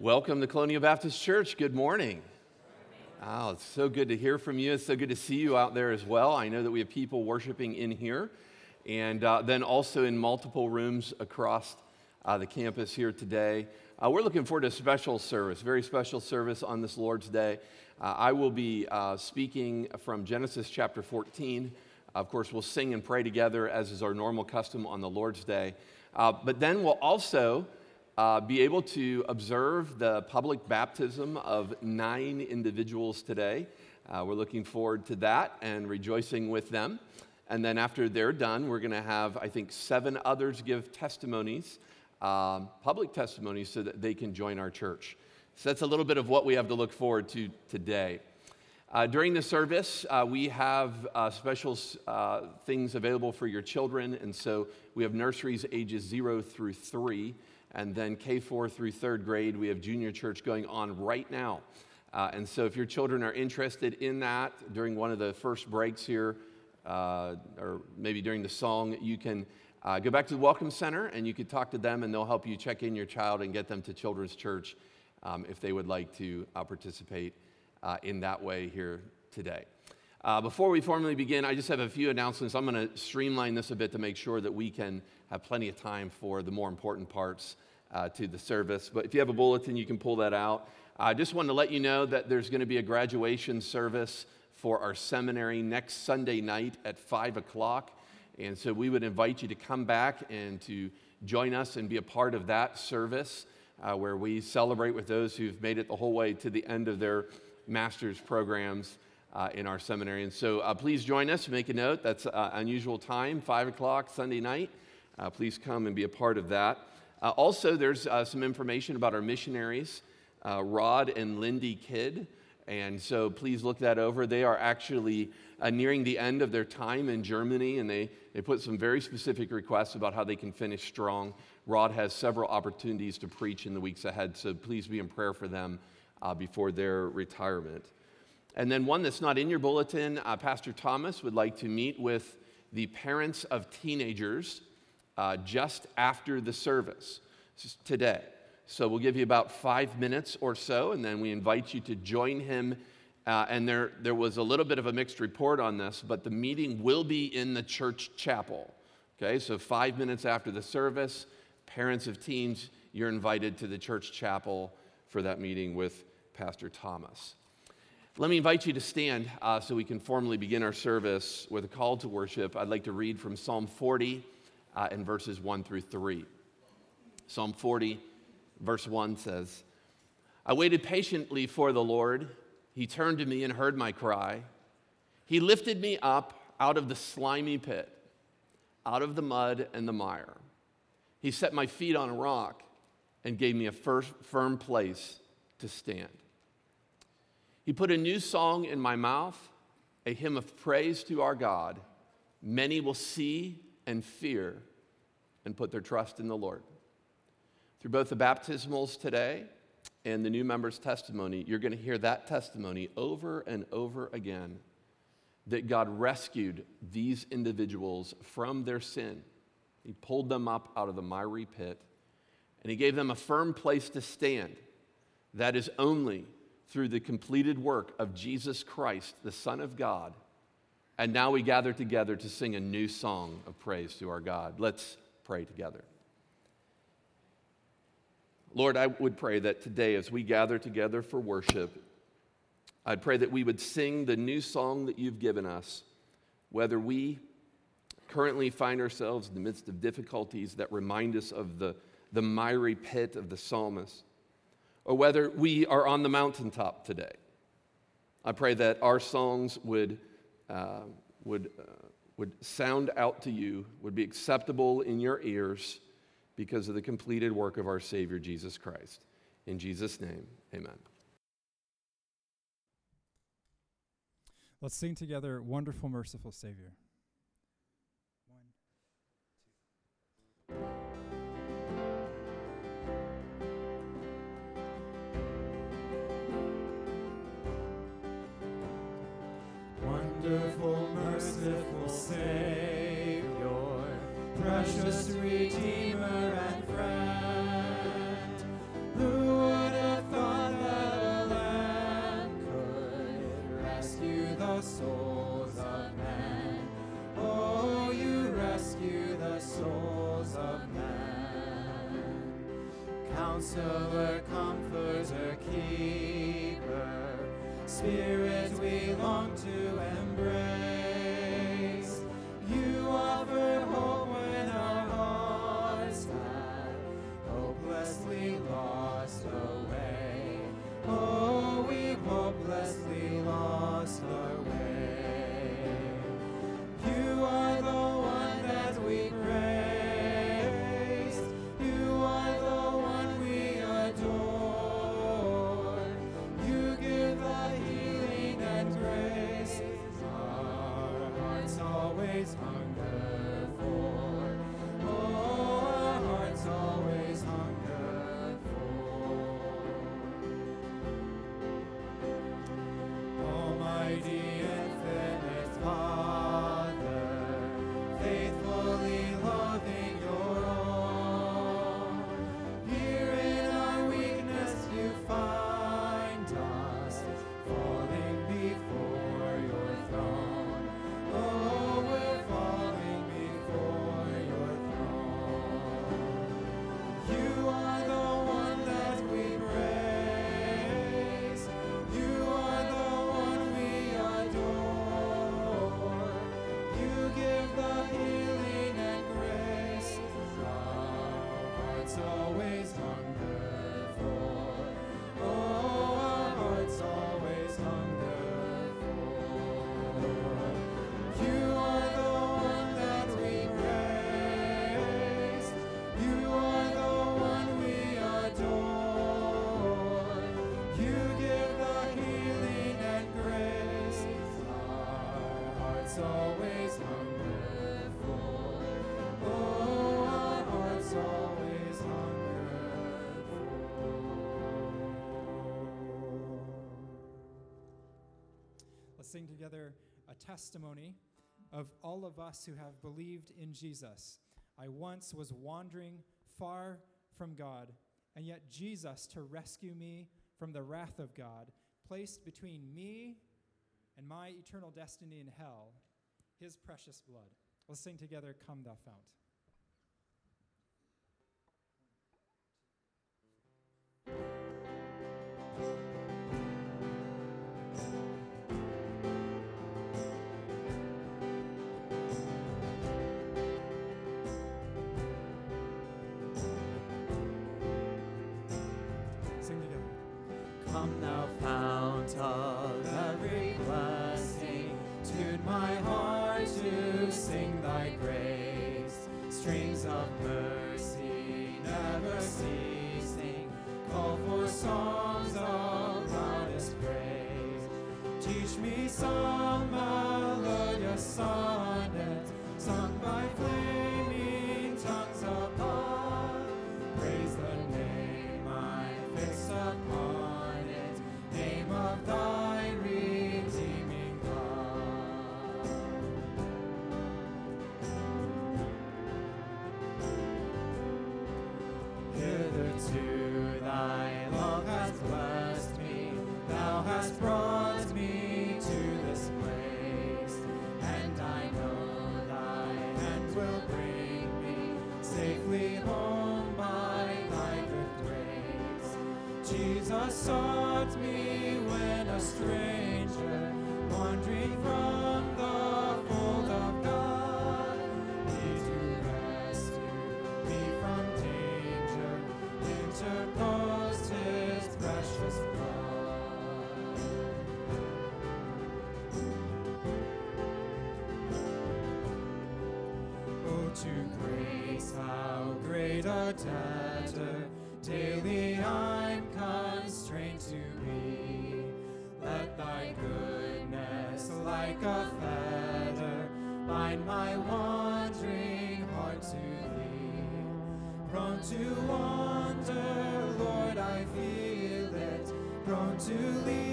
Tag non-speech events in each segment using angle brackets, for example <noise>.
Welcome to Colonial Baptist Church. Good morning. Oh, it's so good to hear from you. It's so good to see you out there as well. I know that we have people worshiping in here and uh, then also in multiple rooms across uh, the campus here today. Uh, we're looking forward to a special service, very special service on this Lord's Day. Uh, I will be uh, speaking from Genesis chapter 14. Of course, we'll sing and pray together as is our normal custom on the Lord's Day. Uh, but then we'll also uh, be able to observe the public baptism of nine individuals today. Uh, we're looking forward to that and rejoicing with them. And then after they're done, we're going to have, I think, seven others give testimonies, um, public testimonies, so that they can join our church. So that's a little bit of what we have to look forward to today. Uh, during the service, uh, we have uh, special uh, things available for your children. And so we have nurseries ages zero through three. And then K4 through third grade, we have junior church going on right now. Uh, and so if your children are interested in that during one of the first breaks here, uh, or maybe during the song, you can uh, go back to the Welcome Center and you could talk to them and they'll help you check in your child and get them to Children's Church um, if they would like to uh, participate uh, in that way here today. Uh, before we formally begin, I just have a few announcements. I'm going to streamline this a bit to make sure that we can have plenty of time for the more important parts uh, to the service. But if you have a bulletin, you can pull that out. I just wanted to let you know that there's going to be a graduation service for our seminary next Sunday night at 5 o'clock. And so we would invite you to come back and to join us and be a part of that service uh, where we celebrate with those who've made it the whole way to the end of their master's programs uh, in our seminary. And so uh, please join us, make a note. That's uh, unusual time, 5 o'clock Sunday night. Uh, please come and be a part of that. Uh, also, there's uh, some information about our missionaries, Rod and Lindy Kidd. And so please look that over. They are actually nearing the end of their time in Germany, and they, they put some very specific requests about how they can finish strong. Rod has several opportunities to preach in the weeks ahead, so please be in prayer for them before their retirement. And then one that's not in your bulletin, uh, Pastor Thomas would like to meet with the parents of teenagers uh, just after the service today. So we'll give you about five minutes or so, and then we invite you to join him. Uh, and there, there was a little bit of a mixed report on this, but the meeting will be in the church chapel. Okay, so five minutes after the service, parents of teens, you're invited to the church chapel for that meeting with Pastor Thomas. Let me invite you to stand uh, so we can formally begin our service with a call to worship. I'd like to read from Psalm 40 uh, and verses 1 through 3. Psalm 40, verse 1 says, I waited patiently for the Lord. He turned to me and heard my cry. He lifted me up out of the slimy pit, out of the mud and the mire. He set my feet on a rock and gave me a firm place to stand. He put a new song in my mouth, a hymn of praise to our God. Many will see and fear and put their trust in the Lord. Through both the baptismals today and the new member's testimony, you're going to hear that testimony over and over again that God rescued these individuals from their sin. He pulled them up out of the miry pit and He gave them a firm place to stand. That is only through the completed work of Jesus Christ, the Son of God. And now we gather together to sing a new song of praise to our God. Let's pray together. Lord, I would pray that today, as we gather together for worship, I'd pray that we would sing the new song that you've given us, whether we currently find ourselves in the midst of difficulties that remind us of the, the miry pit of the psalmist or whether we are on the mountaintop today. I pray that our songs would, uh, would, uh, would sound out to you, would be acceptable in your ears because of the completed work of our Savior, Jesus Christ. In Jesus' name, amen. Let's sing together, Wonderful, Merciful Savior. counselor, comforter, keeper, spirit. testimony of all of us who have believed in Jesus. I once was wandering far from God, and yet Jesus, to rescue me from the wrath of God, placed between me and my eternal destiny in hell his precious blood. Let's sing together, Come Thou Fount. of every blessing. Tune my heart to sing thy praise. Strings of mercy never ceasing. Call for songs of modest praise. Teach me songs. Daily I'm constrained to be. Let thy goodness, like a fetter, bind my wandering heart to thee. Prone to wander, Lord, I feel it. Prone to leave.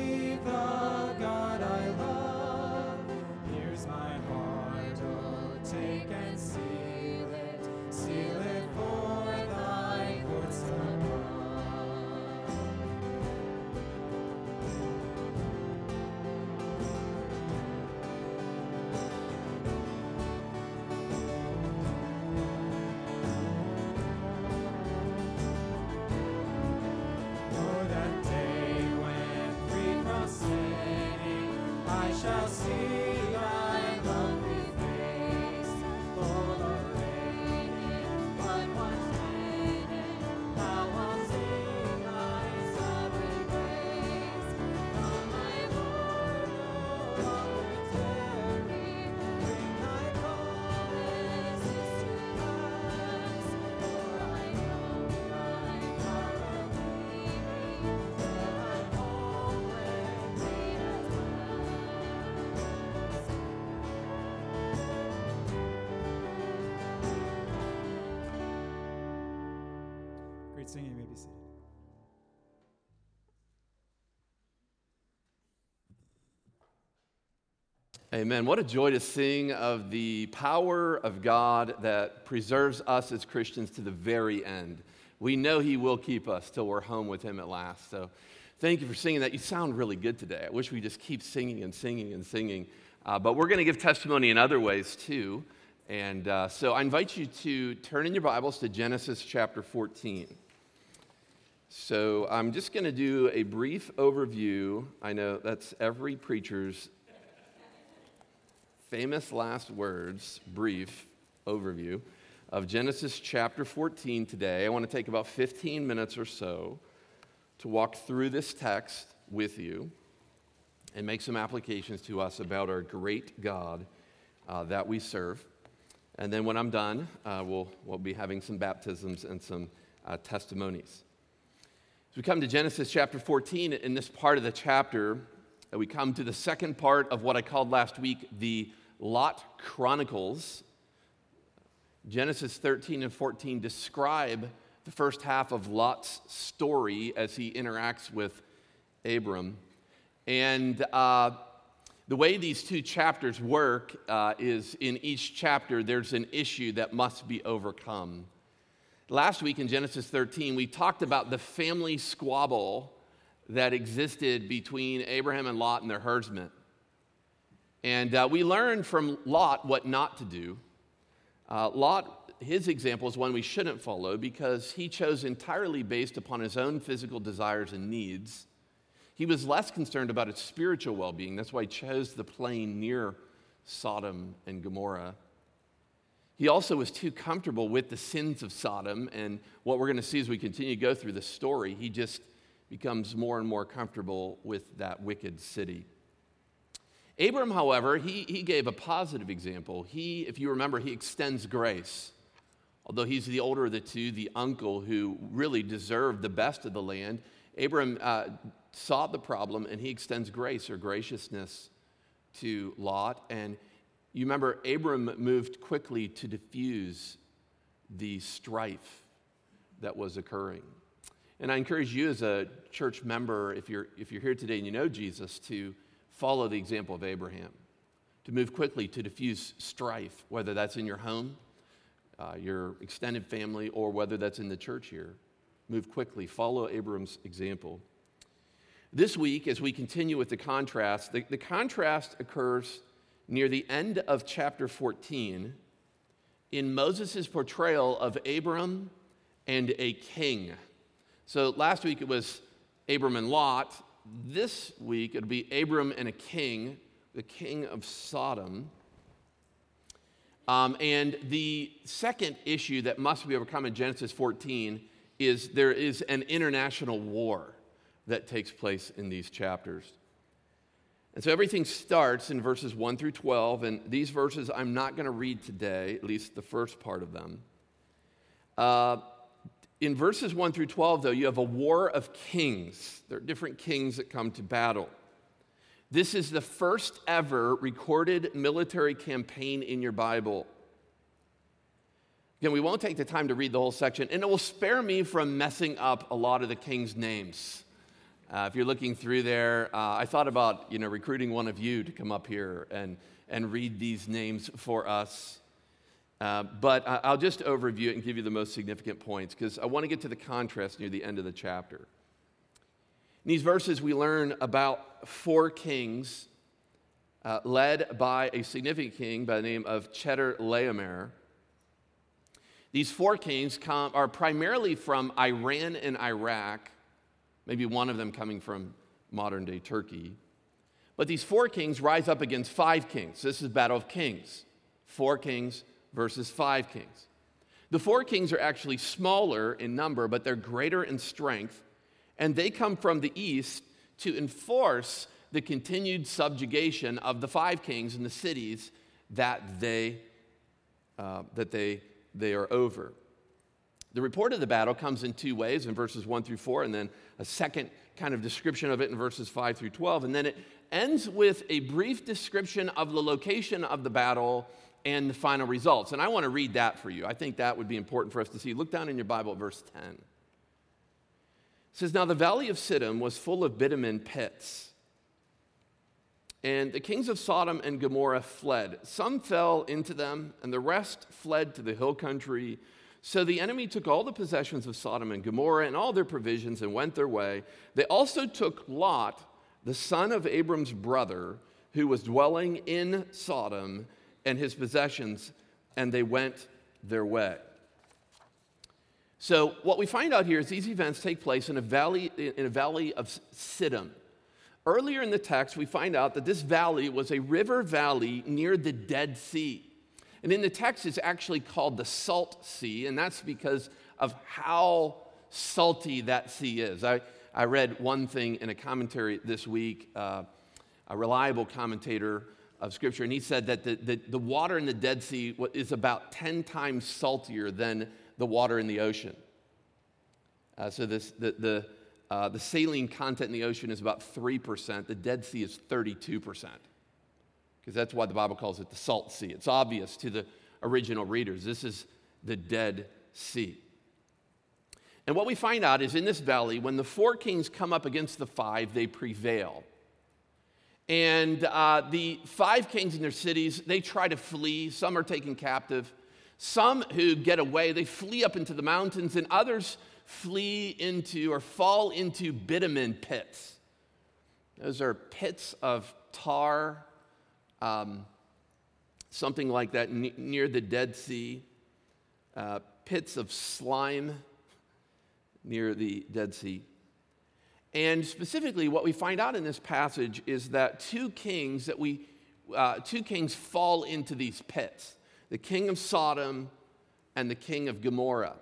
Amen. What a joy to sing of the power of God that preserves us as Christians to the very end. We know He will keep us till we're home with Him at last. So thank you for singing that. You sound really good today. I wish we just keep singing and singing and singing. Uh, but we're going to give testimony in other ways too. And uh, so I invite you to turn in your Bibles to Genesis chapter 14. So I'm just going to do a brief overview. I know that's every preacher's famous last words, brief overview of Genesis chapter 14 today. I want to take about 15 minutes or so to walk through this text with you and make some applications to us about our great God uh, that we serve. And then when I'm done, uh, we'll, we'll be having some baptisms and some uh, testimonies. As we come to Genesis chapter 14, in this part of the chapter, uh, we come to the second part of what I called last week the Lot Chronicles. Genesis 13 and 14 describe the first half of Lot's story as he interacts with Abram. And uh, the way these two chapters work uh, is in each chapter, there's an issue that must be overcome. Last week in Genesis 13, we talked about the family squabble that existed between Abraham and Lot and their herdsmen. And uh, we learn from Lot what not to do. Uh, Lot, his example is one we shouldn't follow because he chose entirely based upon his own physical desires and needs. He was less concerned about his spiritual well being. That's why he chose the plain near Sodom and Gomorrah. He also was too comfortable with the sins of Sodom. And what we're going to see as we continue to go through the story, he just becomes more and more comfortable with that wicked city. Abram, however, he, he gave a positive example. He, if you remember, he extends grace. Although he's the older of the two, the uncle who really deserved the best of the land, Abram uh, saw the problem and he extends grace or graciousness to Lot. And you remember, Abram moved quickly to diffuse the strife that was occurring. And I encourage you as a church member, if you're, if you're here today and you know Jesus, to follow the example of Abraham, to move quickly to diffuse strife, whether that's in your home, uh, your extended family, or whether that's in the church here. Move quickly, follow Abram's example. This week, as we continue with the contrast, the, the contrast occurs near the end of chapter 14 in Moses' portrayal of Abram and a king. So last week it was Abram and Lot this week it'll be Abram and a king, the king of Sodom. Um, and the second issue that must be overcome in Genesis 14 is there is an international war that takes place in these chapters. And so everything starts in verses 1 through 12, and these verses I'm not going to read today, at least the first part of them. Uh, in verses 1 through 12, though, you have a war of kings. There are different kings that come to battle. This is the first ever recorded military campaign in your Bible. Again, we won't take the time to read the whole section, and it will spare me from messing up a lot of the kings' names. Uh, if you're looking through there, uh, I thought about you know recruiting one of you to come up here and and read these names for us. Uh, but I'll just overview it and give you the most significant points because I want to get to the contrast near the end of the chapter. In these verses, we learn about four kings uh, led by a significant king by the name of Cheddar Chedorlaomer. These four kings come, are primarily from Iran and Iraq, maybe one of them coming from modern day Turkey. But these four kings rise up against five kings. This is Battle of Kings. Four kings versus five kings. The four kings are actually smaller in number, but they're greater in strength, and they come from the east to enforce the continued subjugation of the five kings and the cities that they, uh, that they, they are over. The report of the battle comes in two ways in verses 1 through 4, and then a second kind of description of it in verses 5 through 12. And then it ends with a brief description of the location of the battle and the final results. And I want to read that for you. I think that would be important for us to see. Look down in your Bible at verse 10. It says, Now the valley of Siddim was full of bitumen pits, And the kings of Sodom and Gomorrah fled. Some fell into them, and the rest fled to the hill country. So the enemy took all the possessions of Sodom and Gomorrah and all their provisions and went their way. They also took Lot, the son of Abram's brother, who was dwelling in Sodom, and his possessions, and they went their way. So what we find out here is these events take place in a valley in a valley of Siddim. Earlier in the text, we find out that this valley was a river valley near the Dead Sea. And in the text, it's actually called the Salt Sea, and that's because of how salty that sea is. I, I read one thing in a commentary this week, uh, a reliable commentator of Scripture, and he said that the, the, the water in the Dead Sea is about 10 times saltier than the water in the ocean. Uh, so this, the, the, uh, the saline content in the ocean is about 3%. The Dead Sea is 32%. Because that's why the Bible calls it the Salt Sea. It's obvious to the original readers. This is the Dead Sea. And what we find out is in this valley, when the four kings come up against the five, they prevail. And uh, the five kings in their cities, they try to flee. Some are taken captive. Some who get away, they flee up into the mountains, and others flee into or fall into bitumen pits. Those are pits of tar, um, something like that n- near the Dead Sea, uh, pits of slime near the Dead Sea. And specifically, what we find out in this passage is that two kings that we, uh, two kings fall into these pits the king of Sodom and the king of Gomorrah.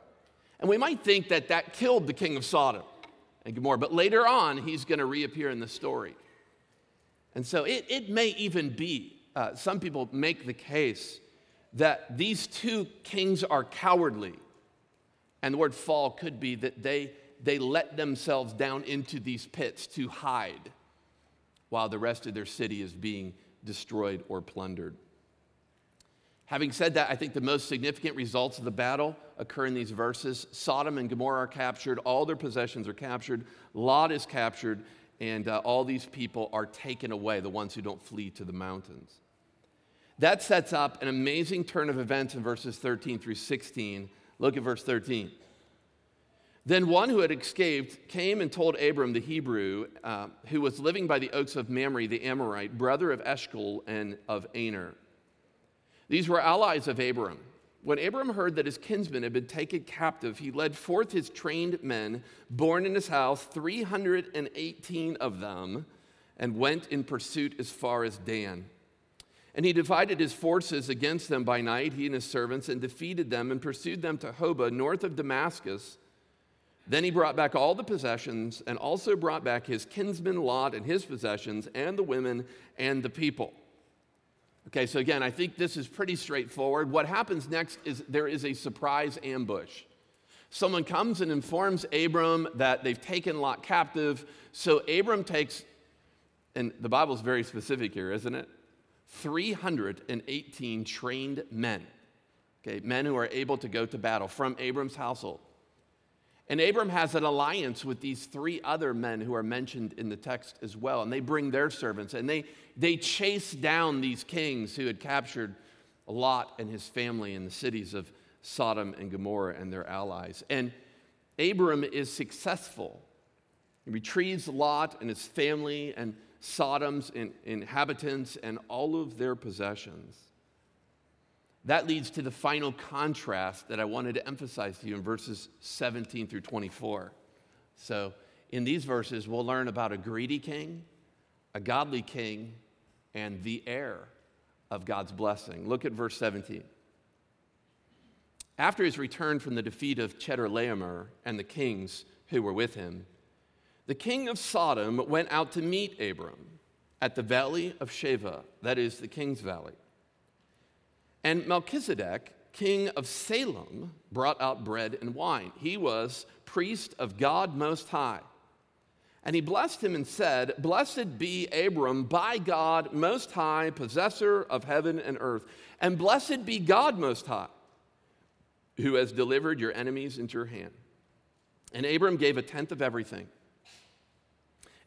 And we might think that that killed the king of Sodom and Gomorrah, but later on, he's going to reappear in the story. And so it, it may even be, uh, some people make the case that these two kings are cowardly. And the word fall could be that they, they let themselves down into these pits to hide while the rest of their city is being destroyed or plundered. Having said that, I think the most significant results of the battle occur in these verses. Sodom and Gomorrah are captured, all their possessions are captured, Lot is captured, and uh, all these people are taken away, the ones who don't flee to the mountains. That sets up an amazing turn of events in verses 13 through 16. Look at verse 13. Then one who had escaped came and told Abram the Hebrew, uh, who was living by the oaks of Mamre the Amorite, brother of Eshcol and of Aner. These were allies of Abram. When Abram heard that his kinsman had been taken captive, he led forth his trained men, born in his house, 318 of them, and went in pursuit as far as Dan. And he divided his forces against them by night, he and his servants, and defeated them and pursued them to Hobah, north of Damascus. Then he brought back all the possessions and also brought back his kinsman Lot and his possessions and the women and the people. Okay, so again, I think this is pretty straightforward. What happens next is there is a surprise ambush. Someone comes and informs Abram that they've taken Lot captive. So Abram takes, and the Bible's very specific here, isn't it? 318 trained men, okay, men who are able to go to battle from Abram's household. And Abram has an alliance with these three other men who are mentioned in the text as well. And they bring their servants and they, they chase down these kings who had captured Lot and his family in the cities of Sodom and Gomorrah and their allies. And Abram is successful. He retrieves Lot and his family and Sodom's inhabitants and all of their possessions. That leads to the final contrast that I wanted to emphasize to you in verses 17 through 24. So, in these verses, we'll learn about a greedy king, a godly king, and the heir of God's blessing. Look at verse 17. After his return from the defeat of Chedorlaomer and the kings who were with him, the king of Sodom went out to meet Abram at the valley of Shaveh, that is the king's valley. And Melchizedek, king of Salem, brought out bread and wine. He was priest of God Most High. And he blessed him and said, Blessed be Abram by God Most High, possessor of heaven and earth. And blessed be God Most High, who has delivered your enemies into your hand. And Abram gave a tenth of everything.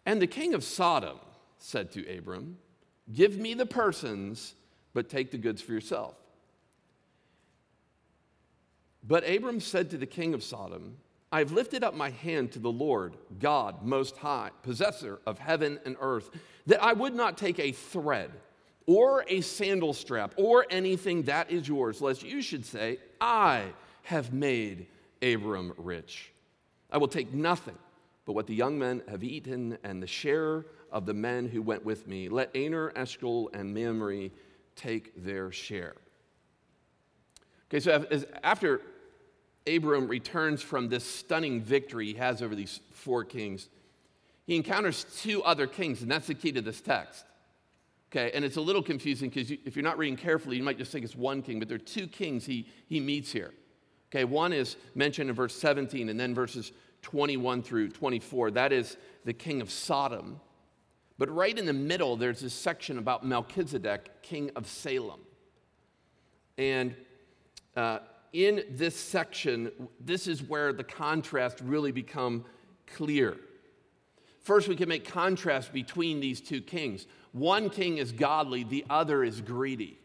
And the king of Sodom said to Abram, Give me the persons, but take the goods for yourself. But Abram said to the king of Sodom, I have lifted up my hand to the Lord, God Most High, possessor of heaven and earth, that I would not take a thread or a sandal strap or anything that is yours, lest you should say, I have made Abram rich. I will take nothing but what the young men have eaten and the share of the men who went with me. Let Aner, Eshcol, and Mamre take their share. Okay, so after Abram returns from this stunning victory he has over these four kings, he encounters two other kings, and that's the key to this text. Okay, and it's a little confusing because you, if you're not reading carefully, you might just think it's one king, but there are two kings he, he meets here. Okay, one is mentioned in verse 17 and then verses 21 through 24. That is the king of Sodom. But right in the middle, there's this section about Melchizedek, king of Salem. And uh, in this section, this is where the contrast really become clear. First, we can make contrast between these two kings. One king is godly, the other is greedy.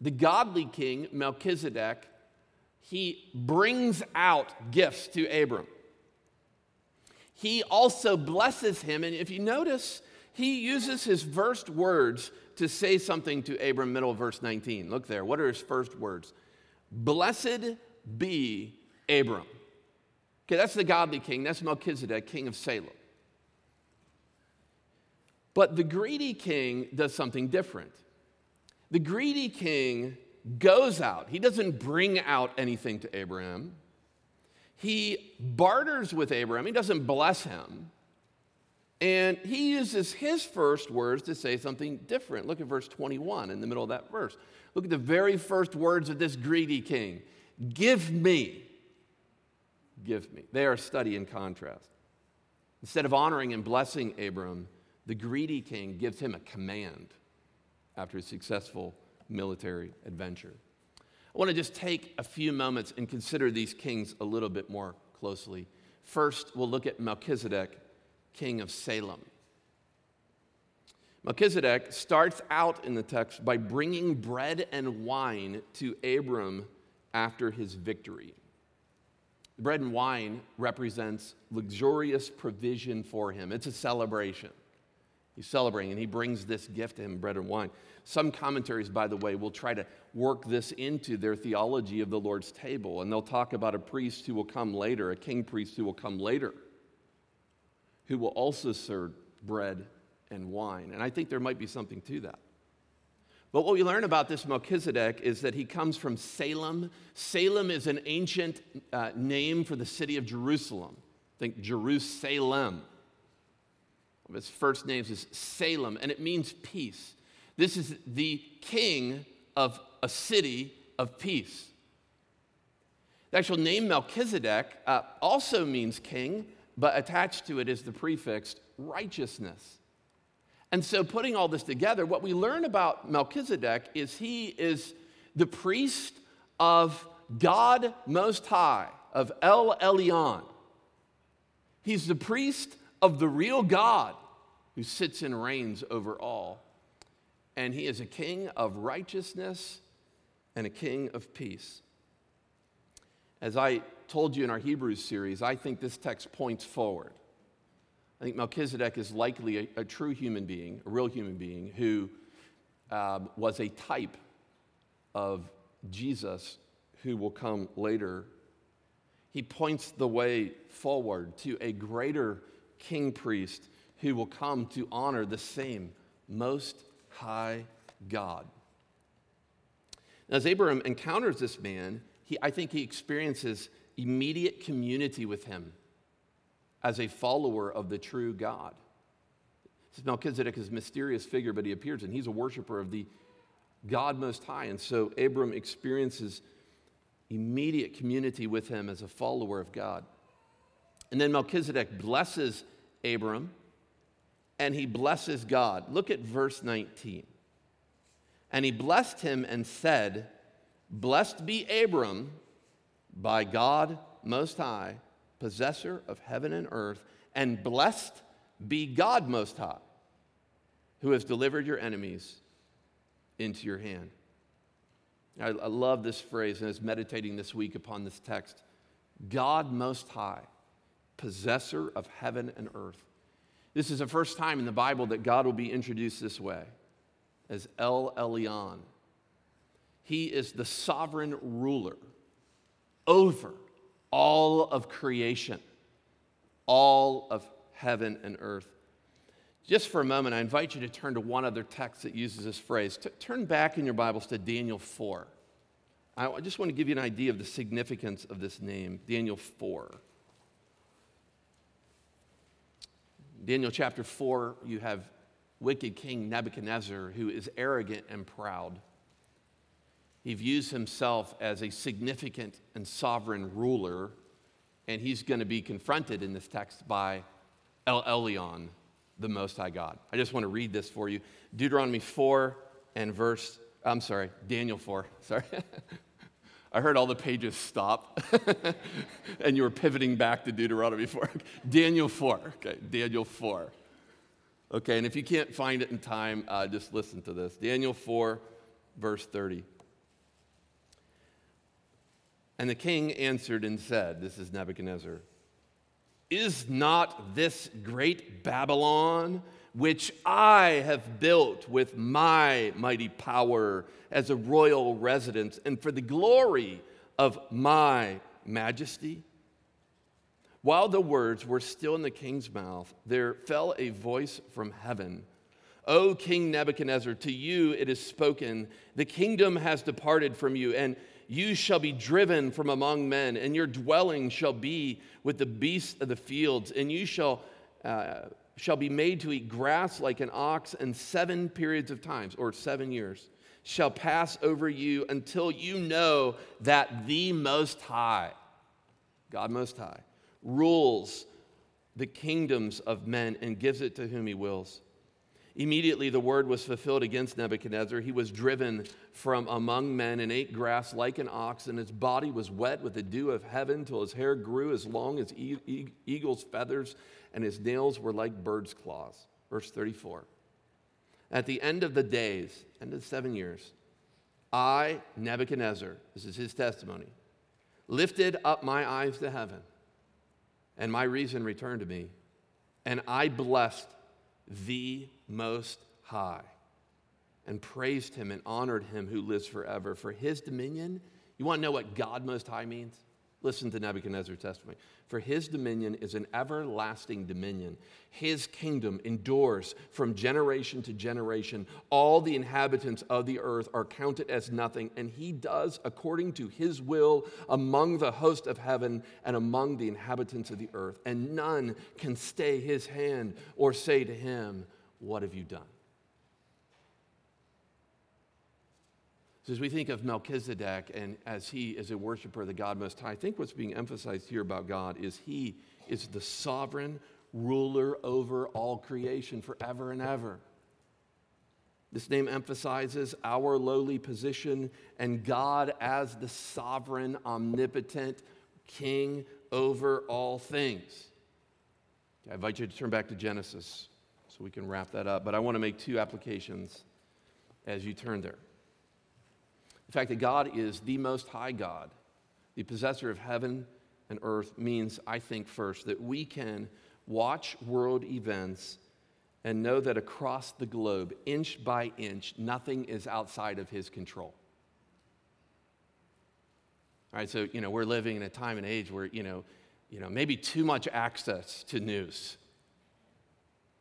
The godly king, Melchizedek, he brings out gifts to Abram. He also blesses him, and if you notice, he uses his first words to say something to Abram, middle verse 19. Look there. What are his first words? Blessed be Abram. Okay, that's the godly king. That's Melchizedek, king of Salem. But the greedy king does something different. The greedy king goes out, he doesn't bring out anything to Abraham. He barters with Abraham, he doesn't bless him. And he uses his first words to say something different. Look at verse 21 in the middle of that verse. Look at the very first words of this greedy king Give me. Give me. They are a study in contrast. Instead of honoring and blessing Abram, the greedy king gives him a command after a successful military adventure. I want to just take a few moments and consider these kings a little bit more closely. First, we'll look at Melchizedek, king of Salem. Melchizedek starts out in the text by bringing bread and wine to Abram after his victory. Bread and wine represents luxurious provision for him. It's a celebration. He's celebrating, and he brings this gift to him bread and wine. Some commentaries, by the way, will try to work this into their theology of the Lord's table, and they'll talk about a priest who will come later, a king priest who will come later, who will also serve bread and wine. And I think there might be something to that. But what we learn about this Melchizedek is that he comes from Salem. Salem is an ancient uh, name for the city of Jerusalem. Think Jerusalem. His first name is Salem, and it means peace. This is the king of a city of peace. The actual name Melchizedek uh, also means king, but attached to it is the prefix righteousness. And so, putting all this together, what we learn about Melchizedek is he is the priest of God Most High, of El Elyon. He's the priest of the real God who sits and reigns over all. And he is a king of righteousness and a king of peace. As I told you in our Hebrews series, I think this text points forward. I think Melchizedek is likely a, a true human being, a real human being, who um, was a type of Jesus who will come later. He points the way forward to a greater king priest who will come to honor the same most high God. As Abraham encounters this man, he, I think he experiences immediate community with him as a follower of the true God. Melchizedek is a mysterious figure, but he appears and he's a worshiper of the God Most High. And so Abram experiences immediate community with him as a follower of God. And then Melchizedek blesses Abram and he blesses God. Look at verse 19. And he blessed him and said, Blessed be Abram by God Most High possessor of heaven and earth, and blessed be God Most High, who has delivered your enemies into your hand. I, I love this phrase, and I was meditating this week upon this text God Most High, possessor of heaven and earth. This is the first time in the Bible that God will be introduced this way as El Elyon. He is the sovereign ruler over all of creation, all of heaven and earth. Just for a moment, I invite you to turn to one other text that uses this phrase. T- turn back in your Bibles to Daniel 4. I just want to give you an idea of the significance of this name, Daniel 4. Daniel chapter 4, you have wicked King Nebuchadnezzar who is arrogant and proud. He views himself as a significant and sovereign ruler, and he's going to be confronted in this text by El Elyon, the Most High God. I just want to read this for you Deuteronomy 4 and verse, I'm sorry, Daniel 4, <laughs> sorry. I heard all the pages stop, <laughs> and you were pivoting back to Deuteronomy 4. <laughs> Daniel 4, okay, Daniel 4. Okay, and if you can't find it in time, uh, just listen to this. Daniel 4, verse 30. And the king answered and said, This is Nebuchadnezzar, Is not this great Babylon, which I have built with my mighty power as a royal residence and for the glory of my majesty? While the words were still in the king's mouth, there fell a voice from heaven. O King Nebuchadnezzar, to you it is spoken, the kingdom has departed from you, and you shall be driven from among men, and your dwelling shall be with the beasts of the fields, and you shall, uh, shall be made to eat grass like an ox, and seven periods of times, or seven years, shall pass over you until you know that the Most High, God Most High, rules the kingdoms of men and gives it to whom he wills. Immediately the word was fulfilled against Nebuchadnezzar. He was driven from among men and ate grass like an ox, and his body was wet with the dew of heaven till his hair grew as long as e- e- eagle's feathers, and his nails were like bird's claws. Verse 34. At the end of the days, end of seven years, I, Nebuchadnezzar, this is his testimony, lifted up my eyes to heaven, and my reason returned to me, and I blessed the Most High, and praised him and honored him who lives forever. For his dominion, you want to know what God Most High means? Listen to Nebuchadnezzar's testimony. For his dominion is an everlasting dominion. His kingdom endures from generation to generation. All the inhabitants of the earth are counted as nothing, and he does according to his will among the host of heaven and among the inhabitants of the earth. And none can stay his hand or say to him, What have you done? So as we think of Melchizedek and as he is a worshiper of the God Most High, I think what's being emphasized here about God is he is the sovereign ruler over all creation forever and ever. This name emphasizes our lowly position and God as the sovereign, omnipotent king over all things. I invite you to turn back to Genesis so we can wrap that up. But I want to make two applications as you turn there. The fact that God is the most high God, the possessor of heaven and earth, means, I think, first, that we can watch world events and know that across the globe, inch by inch, nothing is outside of his control. All right, so, you know, we're living in a time and age where, you know, you know, maybe too much access to news,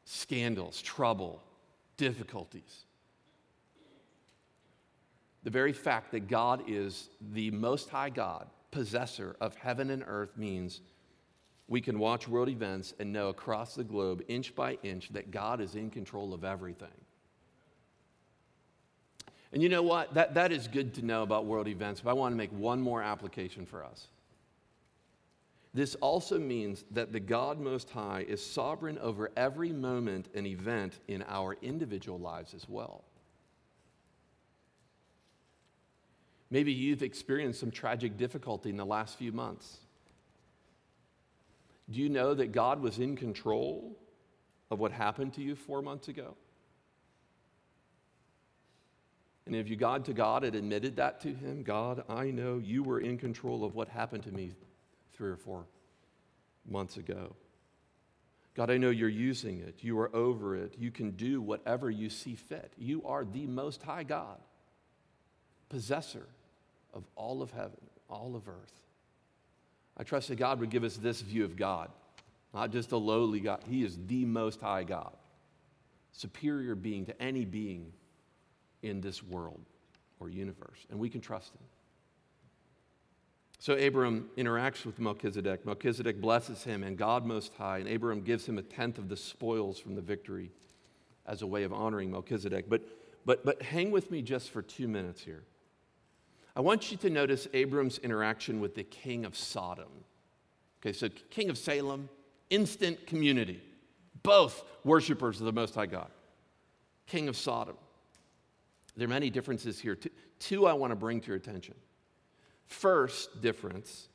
scandals, trouble, difficulties the very fact that God is the Most High God, possessor of heaven and earth, means we can watch world events and know across the globe, inch by inch, that God is in control of everything. And you know what? That, that is good to know about world events, but I want to make one more application for us. This also means that the God Most High is sovereign over every moment and event in our individual lives as well. Maybe you've experienced some tragic difficulty in the last few months. Do you know that God was in control of what happened to you four months ago? And if you God to God had admitted that to him, God, I know you were in control of what happened to me three or four months ago. God, I know you're using it. You are over it. You can do whatever you see fit. You are the most high God, possessor of all of heaven, all of earth. I trust that God would give us this view of God, not just a lowly God. He is the most high God, superior being to any being in this world or universe, and we can trust him. So Abram interacts with Melchizedek. Melchizedek blesses him and God Most High, and Abram gives him a tenth of the spoils from the victory as a way of honoring Melchizedek. But, but, but hang with me just for two minutes here. I want you to notice Abram's interaction with the king of Sodom. Okay, so king of Salem, instant community, both worshipers of the Most High God. King of Sodom. There are many differences here. Two I want to bring to your attention. First difference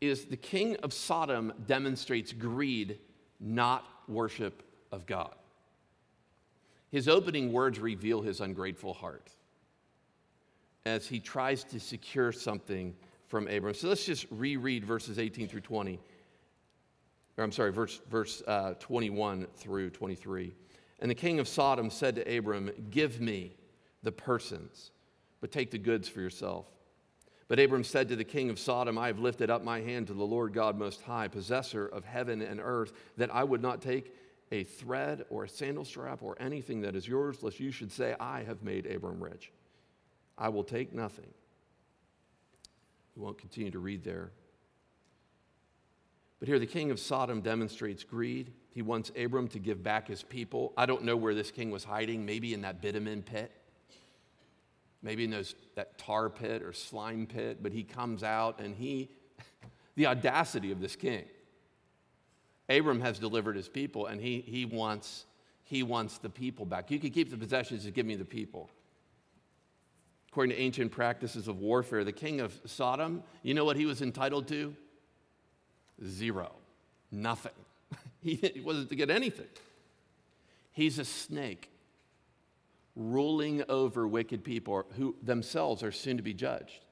is the king of Sodom demonstrates greed, not worship of God. His opening words reveal his ungrateful heart as he tries to secure something from Abram. So let's just reread verses 18 through 20. Or I'm sorry, verse, verse uh, 21 through 23. And the king of Sodom said to Abram, Give me the persons, but take the goods for yourself. But Abram said to the king of Sodom, I have lifted up my hand to the Lord God Most High, possessor of heaven and earth, that I would not take a thread or a sandal strap or anything that is yours, lest you should say, I have made Abram rich. I will take nothing. We won't continue to read there. But here the king of Sodom demonstrates greed. He wants Abram to give back his people. I don't know where this king was hiding, maybe in that bitumen pit maybe in those, that tar pit or slime pit, but he comes out and he, <laughs> the audacity of this king. Abram has delivered his people and he, he, wants, he wants the people back. You can keep the possessions, just give me the people. According to ancient practices of warfare, the king of Sodom, you know what he was entitled to? Zero. Nothing. <laughs> he wasn't to get anything. He's a snake ruling over wicked people who themselves are soon to be judged.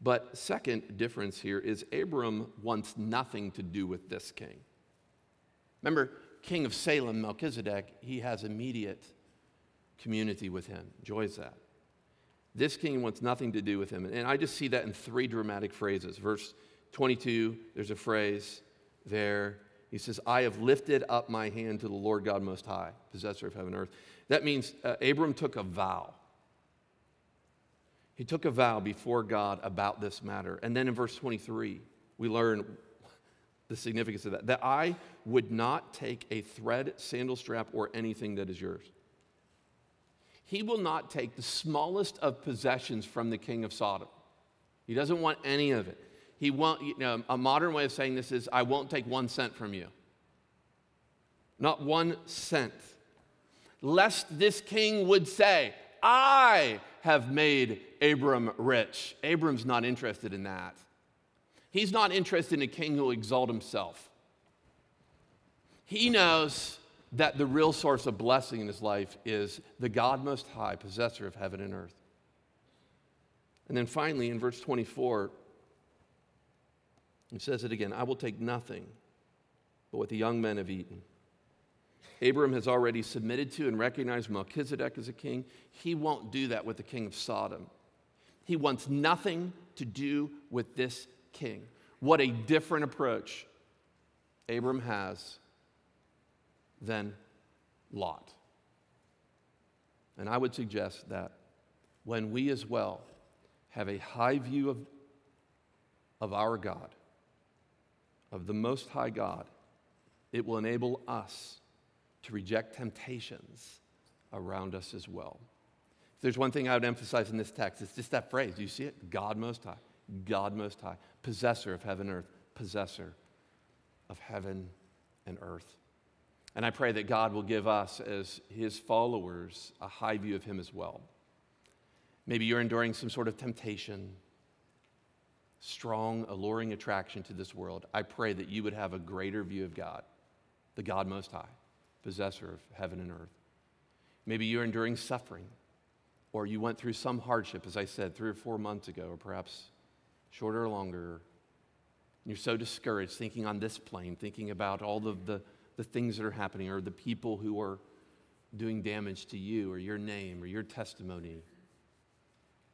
But second difference here is Abram wants nothing to do with this king. Remember, king of Salem, Melchizedek, he has immediate community with him, enjoys that. This king wants nothing to do with him. And I just see that in three dramatic phrases. Verse 22, there's a phrase there. He says, I have lifted up my hand to the Lord God Most High, possessor of heaven and earth. That means uh, Abram took a vow. He took a vow before God about this matter. And then in verse 23, we learn <laughs> the significance of that that I would not take a thread, sandal strap, or anything that is yours. He will not take the smallest of possessions from the king of Sodom. He doesn't want any of it he won't, you know, a modern way of saying this is, I won't take one cent from you. Not one cent. Lest this king would say, I have made Abram rich. Abram's not interested in that. He's not interested in a king who will exalt himself. He knows that the real source of blessing in his life is the God Most High, possessor of heaven and earth. And then finally, in verse 24, he says it again I will take nothing but what the young men have eaten. Abram has already submitted to and recognized Melchizedek as a king. He won't do that with the king of Sodom. He wants nothing to do with this king. What a different approach Abram has than Lot. And I would suggest that when we as well have a high view of, of our God, of the Most High God, it will enable us to reject temptations around us as well. If there's one thing I would emphasize in this text, it's just that phrase. Do you see it? God Most High. God Most High. Possessor of heaven and earth. Possessor of heaven and earth. And I pray that God will give us, as His followers, a high view of Him as well. Maybe you're enduring some sort of temptation strong, alluring attraction to this world, I pray that you would have a greater view of God, the God Most High, possessor of heaven and earth. Maybe you're enduring suffering, or you went through some hardship, as I said, three or four months ago, or perhaps shorter or longer. You're so discouraged thinking on this plane, thinking about all of the, the things that are happening, or the people who are doing damage to you, or your name, or your testimony.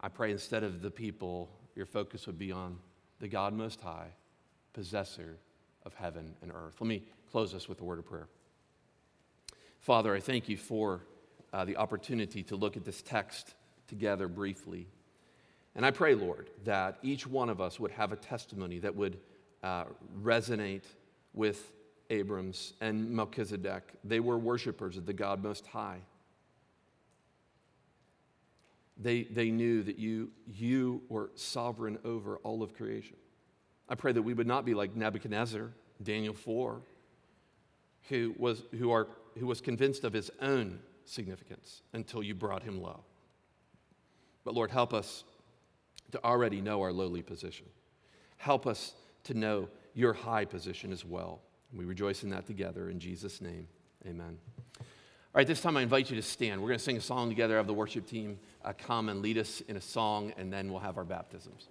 I pray instead of the people, your focus would be on the God Most High, possessor of heaven and earth. Let me close us with a word of prayer. Father, I thank you for uh, the opportunity to look at this text together briefly. And I pray, Lord, that each one of us would have a testimony that would uh, resonate with Abram's and Melchizedek. They were worshipers of the God Most High. They, they knew that you, you were sovereign over all of creation. I pray that we would not be like Nebuchadnezzar, Daniel 4, who was, who, are, who was convinced of his own significance until you brought him low. But Lord, help us to already know our lowly position. Help us to know your high position as well. We rejoice in that together. In Jesus' name, amen. All right, this time I invite you to stand. We're going to sing a song together. Have the worship team uh, come and lead us in a song, and then we'll have our baptisms.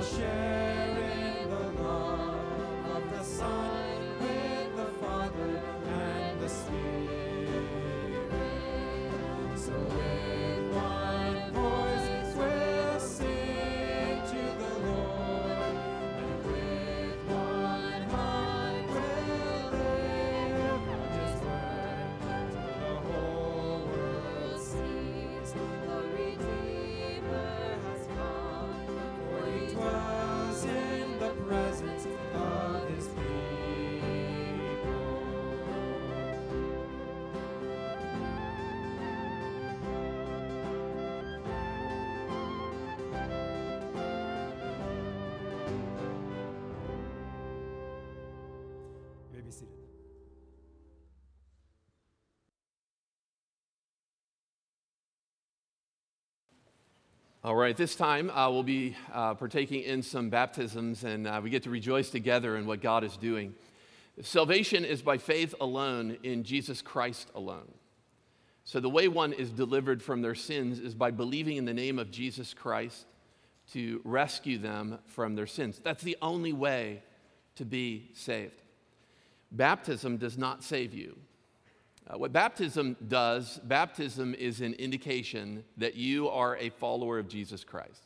Was All right, this time uh, we'll be uh, partaking in some baptisms and uh, we get to rejoice together in what God is doing. Salvation is by faith alone in Jesus Christ alone. So, the way one is delivered from their sins is by believing in the name of Jesus Christ to rescue them from their sins. That's the only way to be saved. Baptism does not save you. Uh, what baptism does, baptism is an indication that you are a follower of Jesus Christ,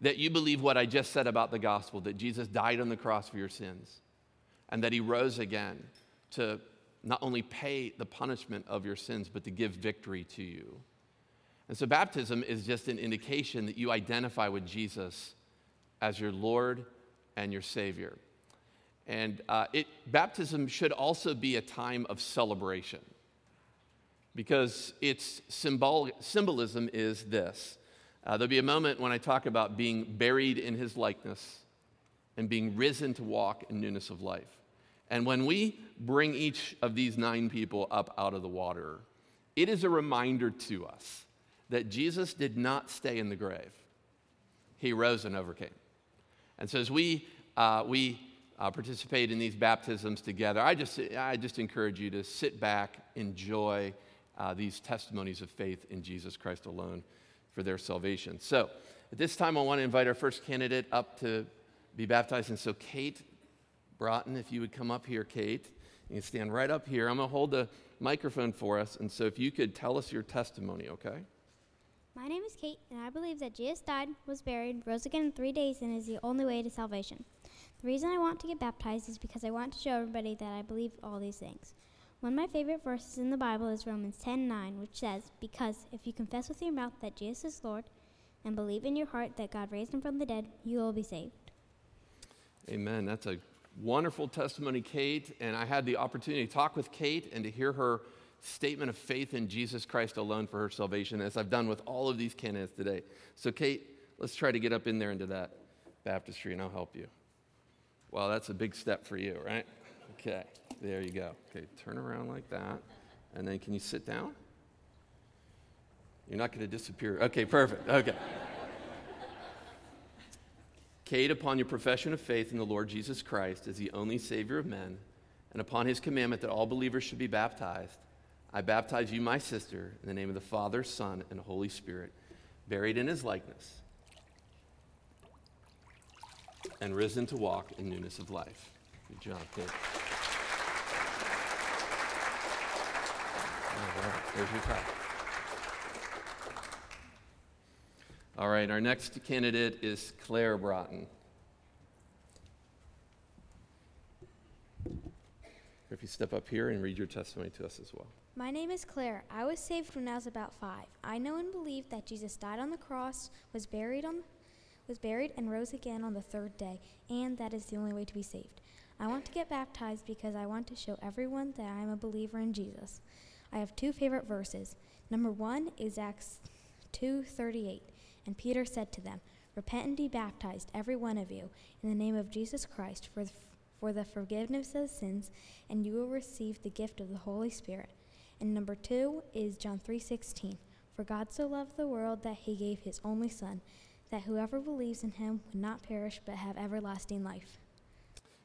that you believe what I just said about the gospel, that Jesus died on the cross for your sins, and that he rose again to not only pay the punishment of your sins, but to give victory to you. And so, baptism is just an indication that you identify with Jesus as your Lord and your Savior. And uh, it, baptism should also be a time of celebration because its symbol, symbolism is this. Uh, there'll be a moment when I talk about being buried in his likeness and being risen to walk in newness of life. And when we bring each of these nine people up out of the water, it is a reminder to us that Jesus did not stay in the grave, he rose and overcame. And so as we, uh, we uh, participate in these baptisms together, I just, I just encourage you to sit back, enjoy uh, these testimonies of faith in Jesus Christ alone for their salvation. So, at this time, I want to invite our first candidate up to be baptized. And so, Kate Broughton, if you would come up here, Kate, you can stand right up here. I'm going to hold the microphone for us. And so, if you could tell us your testimony, okay? My name is Kate, and I believe that Jesus died, was buried, rose again in three days, and is the only way to salvation. The reason I want to get baptized is because I want to show everybody that I believe all these things. One of my favorite verses in the Bible is Romans 10:9, which says, "Because if you confess with your mouth that Jesus is Lord and believe in your heart that God raised him from the dead, you will be saved." Amen. That's a wonderful testimony, Kate, and I had the opportunity to talk with Kate and to hear her statement of faith in Jesus Christ alone for her salvation, as I've done with all of these candidates today. So, Kate, let's try to get up in there into that baptistry, and I'll help you. Well, that's a big step for you, right? Okay, there you go. Okay, turn around like that. And then can you sit down? You're not going to disappear. Okay, perfect. Okay. Kate, upon your profession of faith in the Lord Jesus Christ as the only Savior of men, and upon his commandment that all believers should be baptized, I baptize you, my sister, in the name of the Father, Son, and Holy Spirit, buried in his likeness, and risen to walk in newness of life. Good job, Kate. There's your tie. All right, our next candidate is Claire Broughton. If you step up here and read your testimony to us as well. My name is Claire. I was saved when I was about 5. I know and believe that Jesus died on the cross, was buried on was buried and rose again on the third day, and that is the only way to be saved. I want to get baptized because I want to show everyone that I am a believer in Jesus. I have two favorite verses. Number 1 is Acts 2:38, and Peter said to them, "Repent and be baptized every one of you in the name of Jesus Christ for the, for the forgiveness of sins, and you will receive the gift of the Holy Spirit." And number 2 is John 3:16, "For God so loved the world that he gave his only son, that whoever believes in him would not perish but have everlasting life."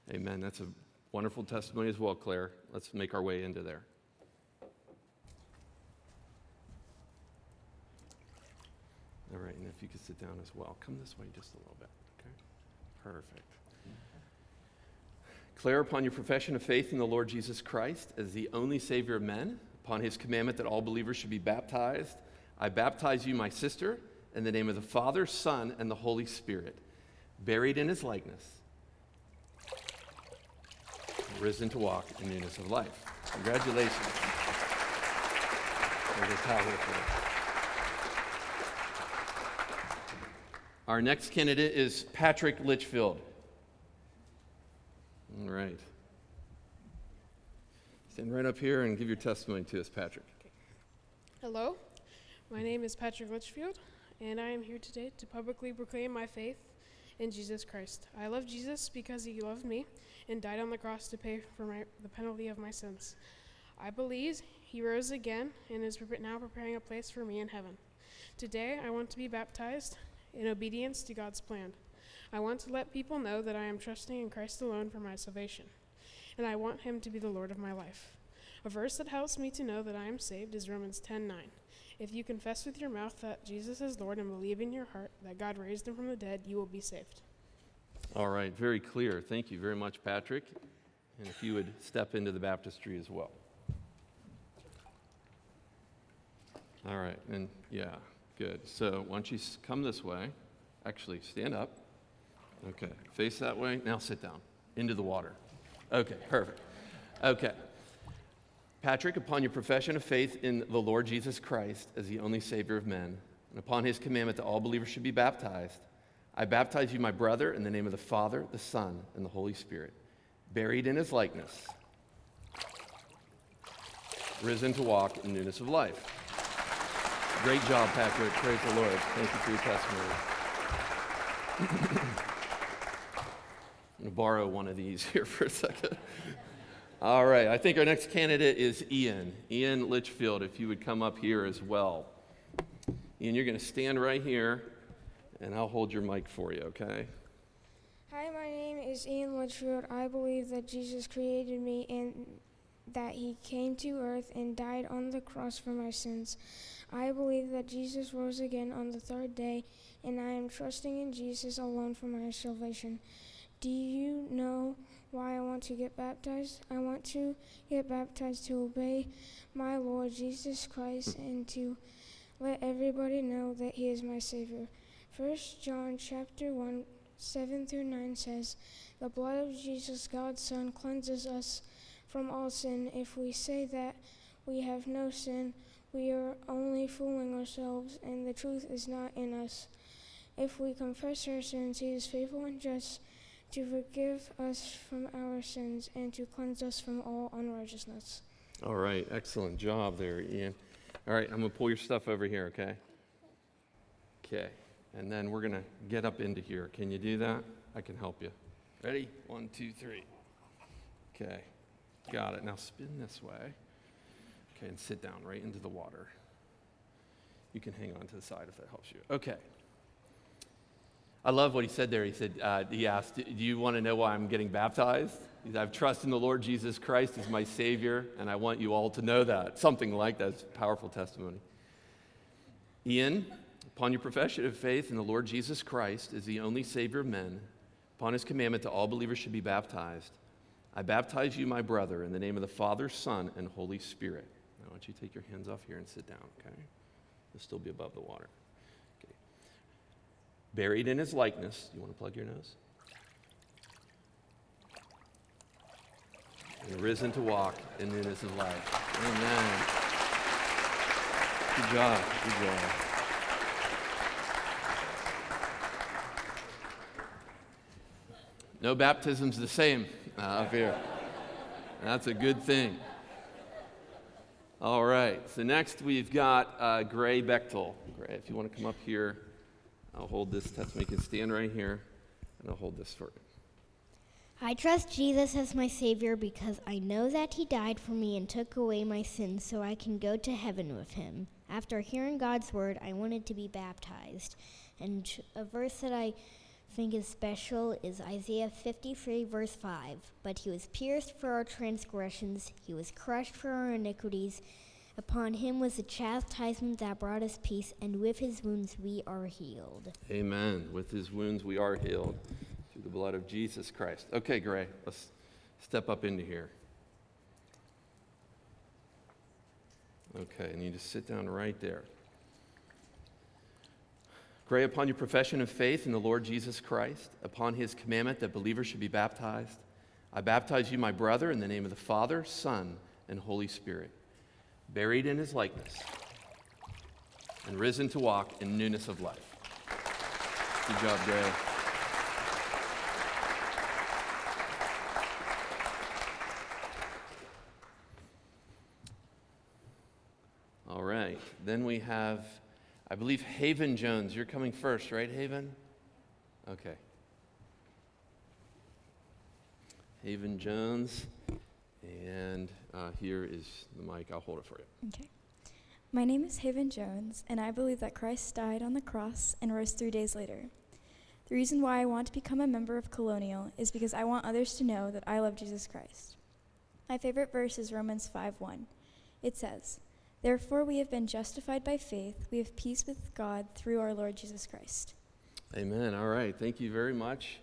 Amen. That's a wonderful testimony as well, Claire. Let's make our way into there. All right, and if you could sit down as well. Come this way just a little bit, okay? Perfect. Claire, upon your profession of faith in the Lord Jesus Christ as the only Savior of men, upon his commandment that all believers should be baptized, I baptize you, my sister, in the name of the Father, Son, and the Holy Spirit, buried in his likeness, risen to walk in newness of life. Congratulations. Our next candidate is Patrick Litchfield. All right. Stand right up here and give your testimony to us, Patrick. Hello, my name is Patrick Litchfield, and I am here today to publicly proclaim my faith in Jesus Christ. I love Jesus because he loved me and died on the cross to pay for my, the penalty of my sins. I believe he rose again and is now preparing a place for me in heaven. Today, I want to be baptized in obedience to God's plan. I want to let people know that I am trusting in Christ alone for my salvation, and I want Him to be the Lord of my life. A verse that helps me to know that I am saved is Romans 10:9. If you confess with your mouth that Jesus is Lord and believe in your heart that God raised him from the dead, you will be saved. All right, very clear. Thank you very much, Patrick. And if you would step into the baptistry as well. All right, and yeah, good. So why don't you come this way? Actually, stand up. Okay, face that way. Now sit down into the water. Okay, perfect. Okay. Patrick, upon your profession of faith in the Lord Jesus Christ as the only Savior of men, and upon his commandment that all believers should be baptized, I baptize you, my brother, in the name of the Father, the Son, and the Holy Spirit, buried in his likeness, risen to walk in newness of life. Great job, Patrick. Praise the Lord. Thank you for your testimony. I'm going to borrow one of these <laughs> here for a second. All right, I think our next candidate is Ian. Ian Litchfield, if you would come up here as well. Ian, you're going to stand right here, and I'll hold your mic for you, okay? Hi, my name is Ian Litchfield. I believe that Jesus created me and that he came to earth and died on the cross for my sins. I believe that Jesus rose again on the third day, and I am trusting in Jesus alone for my salvation. Do you know why I want to get baptized? I want to get baptized to obey my Lord Jesus Christ and to let everybody know that he is my Savior. First John chapter 1 7 through 9 says, The blood of Jesus, God's Son, cleanses us from all sin. If we say that we have no sin, we are only fooling ourselves, and the truth is not in us. If we confess our sins, He is faithful and just to forgive us from our sins and to cleanse us from all unrighteousness. All right, excellent job there, Ian. All right, I'm going to pull your stuff over here, okay? Okay, and then we're going to get up into here. Can you do that? I can help you. Ready? One, two, three. Okay, got it. Now spin this way. Okay, and sit down right into the water. You can hang on to the side if that helps you. Okay. I love what he said there. He said, uh, he asked, Do you want to know why I'm getting baptized? He said, I've trusted in the Lord Jesus Christ as my Savior, and I want you all to know that. Something like that. It's powerful testimony. Ian, upon your profession of faith in the Lord Jesus Christ as the only Savior of men, upon his commandment that all believers should be baptized, I baptize you, my brother, in the name of the Father, Son, and Holy Spirit. Why don't you take your hands off here and sit down, okay? You'll still be above the water. Okay. Buried in his likeness. You want to plug your nose? And risen to walk in newness of life. Amen. Good job. Good job. No baptism's the same uh, up here. That's a good thing. All right, so next we've got uh, Gray Bechtel. Gray, if you want to come up here, I'll hold this testimony. You can stand right here, and I'll hold this for you. I trust Jesus as my Savior because I know that He died for me and took away my sins so I can go to heaven with Him. After hearing God's word, I wanted to be baptized. And a verse that I think is special is Isaiah 53, verse 5. But He was pierced for our transgressions, He was crushed for our iniquities. Upon Him was the chastisement that brought us peace, and with His wounds we are healed. Amen. With His wounds we are healed through the blood of Jesus Christ. Okay, Gray, let's step up into here. Okay, and you just sit down right there. Gray, upon your profession of faith in the Lord Jesus Christ, upon his commandment that believers should be baptized, I baptize you, my brother, in the name of the Father, Son, and Holy Spirit, buried in his likeness, and risen to walk in newness of life. Good job, Gray. All right. Then we have, I believe, Haven Jones. You're coming first, right, Haven? Okay. Haven Jones. And uh, here is the mic. I'll hold it for you. Okay. My name is Haven Jones, and I believe that Christ died on the cross and rose three days later. The reason why I want to become a member of Colonial is because I want others to know that I love Jesus Christ. My favorite verse is Romans 5:1. It says, Therefore we have been justified by faith, we have peace with God through our Lord Jesus Christ. Amen. All right. Thank you very much.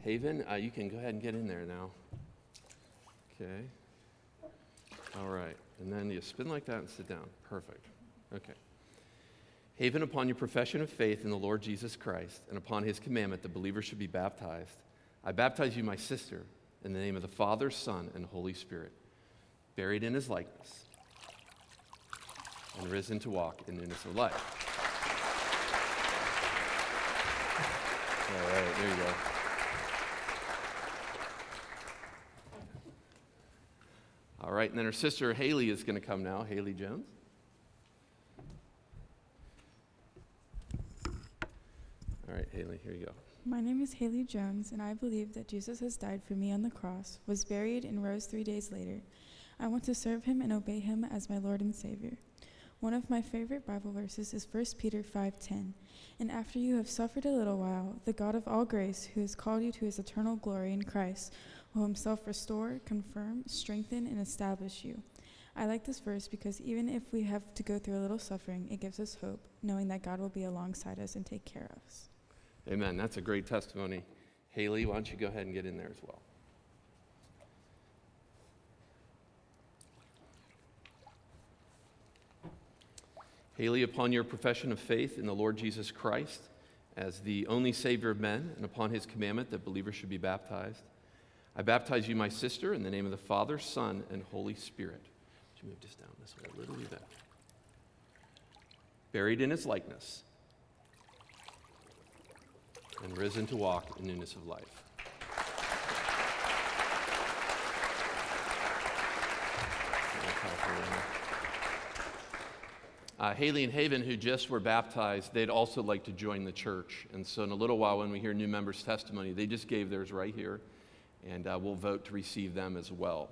Haven, uh, you can go ahead and get in there now. Okay. All right. And then you spin like that and sit down. Perfect. Okay. Haven, upon your profession of faith in the Lord Jesus Christ and upon his commandment that believers should be baptized, I baptize you, my sister, in the name of the Father, Son, and Holy Spirit, buried in his likeness and risen to walk in newness of life. All right, there you go. All right, and then her sister Haley is going to come now, Haley Jones. All right, Haley, here you go. My name is Haley Jones, and I believe that Jesus has died for me on the cross, was buried, and rose three days later. I want to serve him and obey him as my Lord and Savior. One of my favorite Bible verses is 1 Peter 5:10. And after you have suffered a little while, the God of all grace, who has called you to his eternal glory in Christ, will himself restore, confirm, strengthen, and establish you. I like this verse because even if we have to go through a little suffering, it gives us hope, knowing that God will be alongside us and take care of us. Amen. That's a great testimony. Haley, why don't you go ahead and get in there as well? Haley, upon your profession of faith in the Lord Jesus Christ as the only Savior of men, and upon his commandment that believers should be baptized, I baptize you, my sister, in the name of the Father, Son, and Holy Spirit. Would you move this down this way a little bit? Buried in his likeness and risen to walk in newness of life. Uh, Haley and Haven, who just were baptized, they'd also like to join the church. And so, in a little while, when we hear new members' testimony, they just gave theirs right here, and uh, we'll vote to receive them as well.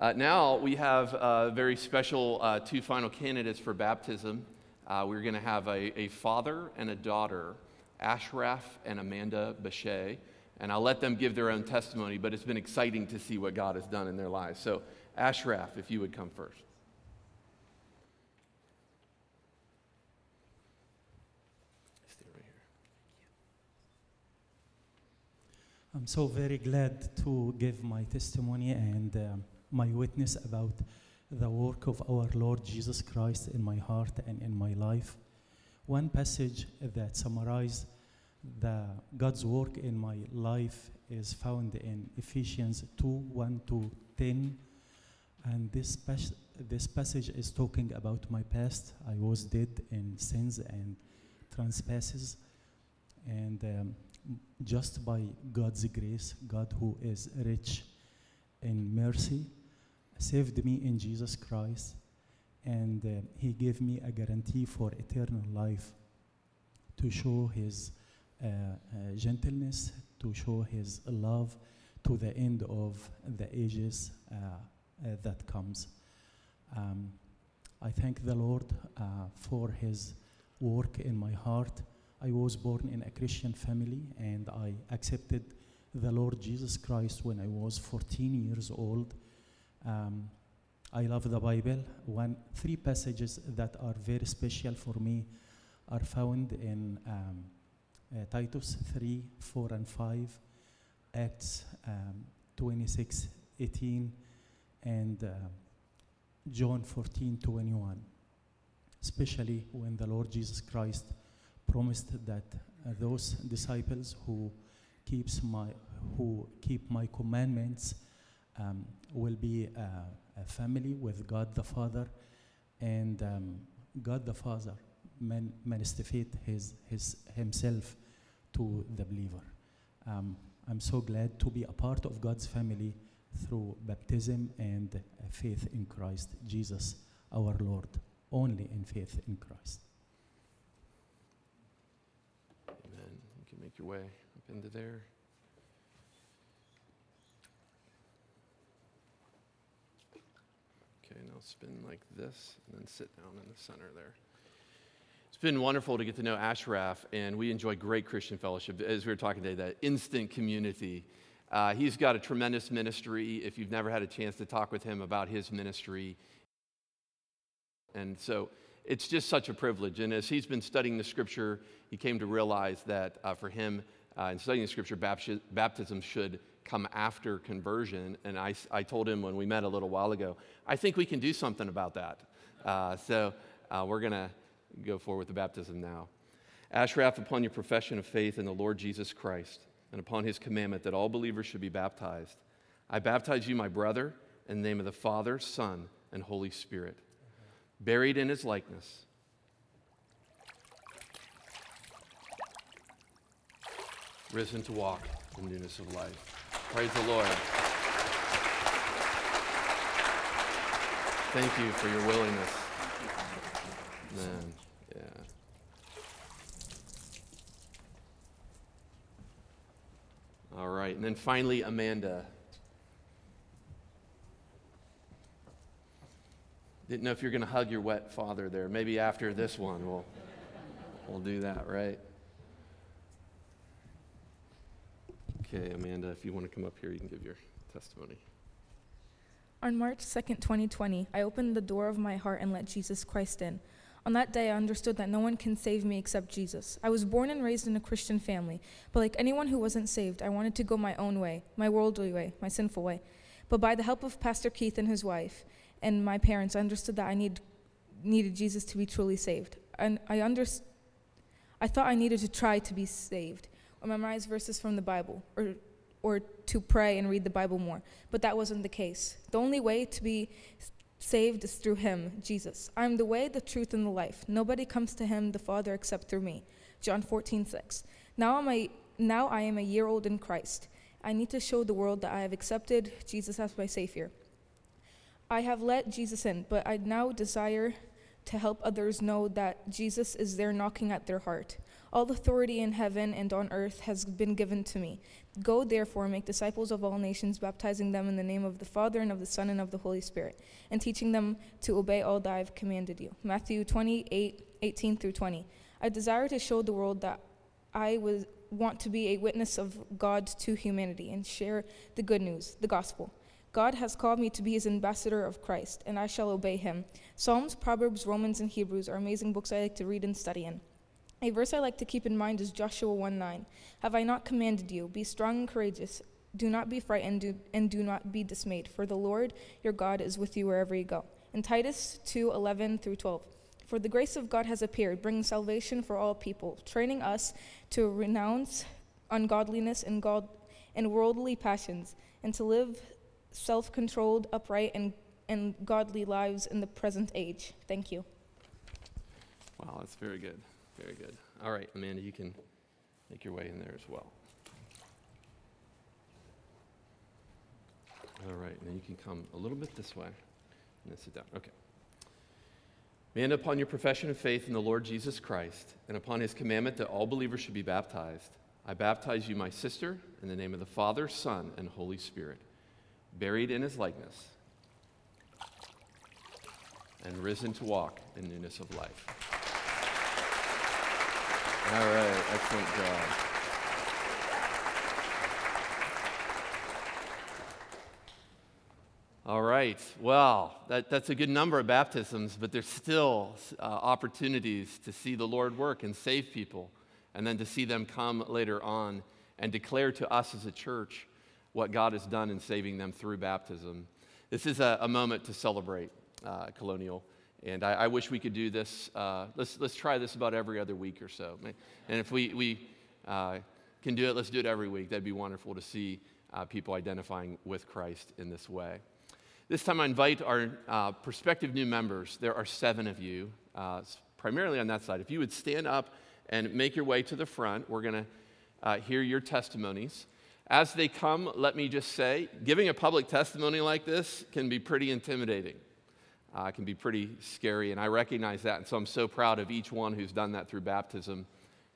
Uh, now, we have a very special uh, two final candidates for baptism. Uh, we're going to have a, a father and a daughter, Ashraf and Amanda Bechet. And I'll let them give their own testimony, but it's been exciting to see what God has done in their lives. So, Ashraf, if you would come first. I'm so very glad to give my testimony and uh, my witness about the work of our Lord Jesus Christ in my heart and in my life. One passage that summarizes the God's work in my life is found in Ephesians 2 1 to 10. And this, pas- this passage is talking about my past. I was dead in sins and trespasses. And um, just by God's grace, God who is rich in mercy, saved me in Jesus Christ, and uh, He gave me a guarantee for eternal life to show His uh, uh, gentleness, to show His love to the end of the ages uh, uh, that comes. Um, I thank the Lord uh, for His work in my heart. I was born in a Christian family and I accepted the Lord Jesus Christ when I was 14 years old. Um, I love the Bible. One, three passages that are very special for me are found in um, uh, Titus 3, 4, and 5, Acts um, 26, 18, and uh, John 14, 21. Especially when the Lord Jesus Christ promised that uh, those disciples who keeps my who keep my commandments um, will be a, a, family with God the Father, and um, God the Father man, manifested his, his himself to the believer. Um, I'm so glad to be a part of God's family through baptism and uh, faith in Christ Jesus, our Lord, only in faith in Christ. Make your way up into there. Okay, now spin like this and then sit down in the center there. It's been wonderful to get to know Ashraf, and we enjoy great Christian fellowship. As we were talking today, that instant community. Uh, he's got a tremendous ministry. If you've never had a chance to talk with him about his ministry, and so it's just such a privilege. And as he's been studying the scripture, he came to realize that uh, for him, uh, in studying the scripture, baptism should come after conversion. And I, I told him when we met a little while ago, I think we can do something about that. Uh, so uh, we're going to go forward with the baptism now. Ashraf, upon your profession of faith in the Lord Jesus Christ and upon his commandment that all believers should be baptized, I baptize you, my brother, in the name of the Father, Son, and Holy Spirit, buried in his likeness. Risen to walk in newness of life. Praise the Lord. Thank you for your willingness. Man, yeah. All right, and then finally, Amanda. Didn't know if you're going to hug your wet father there. Maybe after this one, we'll, we'll do that, right? Okay, Amanda, if you want to come up here, you can give your testimony. On March 2nd, 2020, I opened the door of my heart and let Jesus Christ in. On that day, I understood that no one can save me except Jesus. I was born and raised in a Christian family, but like anyone who wasn't saved, I wanted to go my own way, my worldly way, my sinful way. But by the help of Pastor Keith and his wife and my parents, understood that I need, needed Jesus to be truly saved. And I, under, I thought I needed to try to be saved or memorize verses from the Bible or, or to pray and read the Bible more. But that wasn't the case. The only way to be saved is through Him, Jesus. I am the way, the truth, and the life. Nobody comes to Him, the Father, except through me. John 14, 6. Now, I'm a, now I am a year old in Christ. I need to show the world that I have accepted Jesus as my Savior. I have let Jesus in, but I now desire to help others know that Jesus is there knocking at their heart. All authority in heaven and on earth has been given to me. Go therefore, make disciples of all nations, baptizing them in the name of the Father and of the Son and of the Holy Spirit, and teaching them to obey all that I have commanded you. Matthew 28 18 through 20. I desire to show the world that I was, want to be a witness of God to humanity and share the good news, the gospel. God has called me to be his ambassador of Christ, and I shall obey him. Psalms, Proverbs, Romans, and Hebrews are amazing books I like to read and study in. A verse I like to keep in mind is Joshua 1 9. Have I not commanded you? Be strong and courageous. Do not be frightened and do not be dismayed, for the Lord your God is with you wherever you go. In Titus 2 11 through 12. For the grace of God has appeared, bringing salvation for all people, training us to renounce ungodliness and, God, and worldly passions, and to live self controlled, upright, and, and godly lives in the present age. Thank you. Wow, that's very good. Very good. All right, Amanda, you can make your way in there as well. All right, now you can come a little bit this way and then sit down. Okay. Amanda, upon your profession of faith in the Lord Jesus Christ and upon his commandment that all believers should be baptized, I baptize you, my sister, in the name of the Father, Son, and Holy Spirit, buried in his likeness, and risen to walk in newness of life. All right, excellent job. All right, well, that, that's a good number of baptisms, but there's still uh, opportunities to see the Lord work and save people, and then to see them come later on and declare to us as a church what God has done in saving them through baptism. This is a, a moment to celebrate uh, Colonial. And I, I, wish we could do this. Uh, let's, let's try this about every other week or so. And if we, we uh, can do it, let's do it every week. That'd be wonderful to see uh, people identifying with Christ in this way. This time I invite our uh, prospective new members. There are seven of you, uh, primarily on that side. If you would stand up and make your way to the front, we're going to hear your testimonies. As they come, let me just say, giving a public testimony like this can be pretty intimidating uh, can be pretty scary, and I recognize that. And so I'm so proud of each one who's done that through baptism,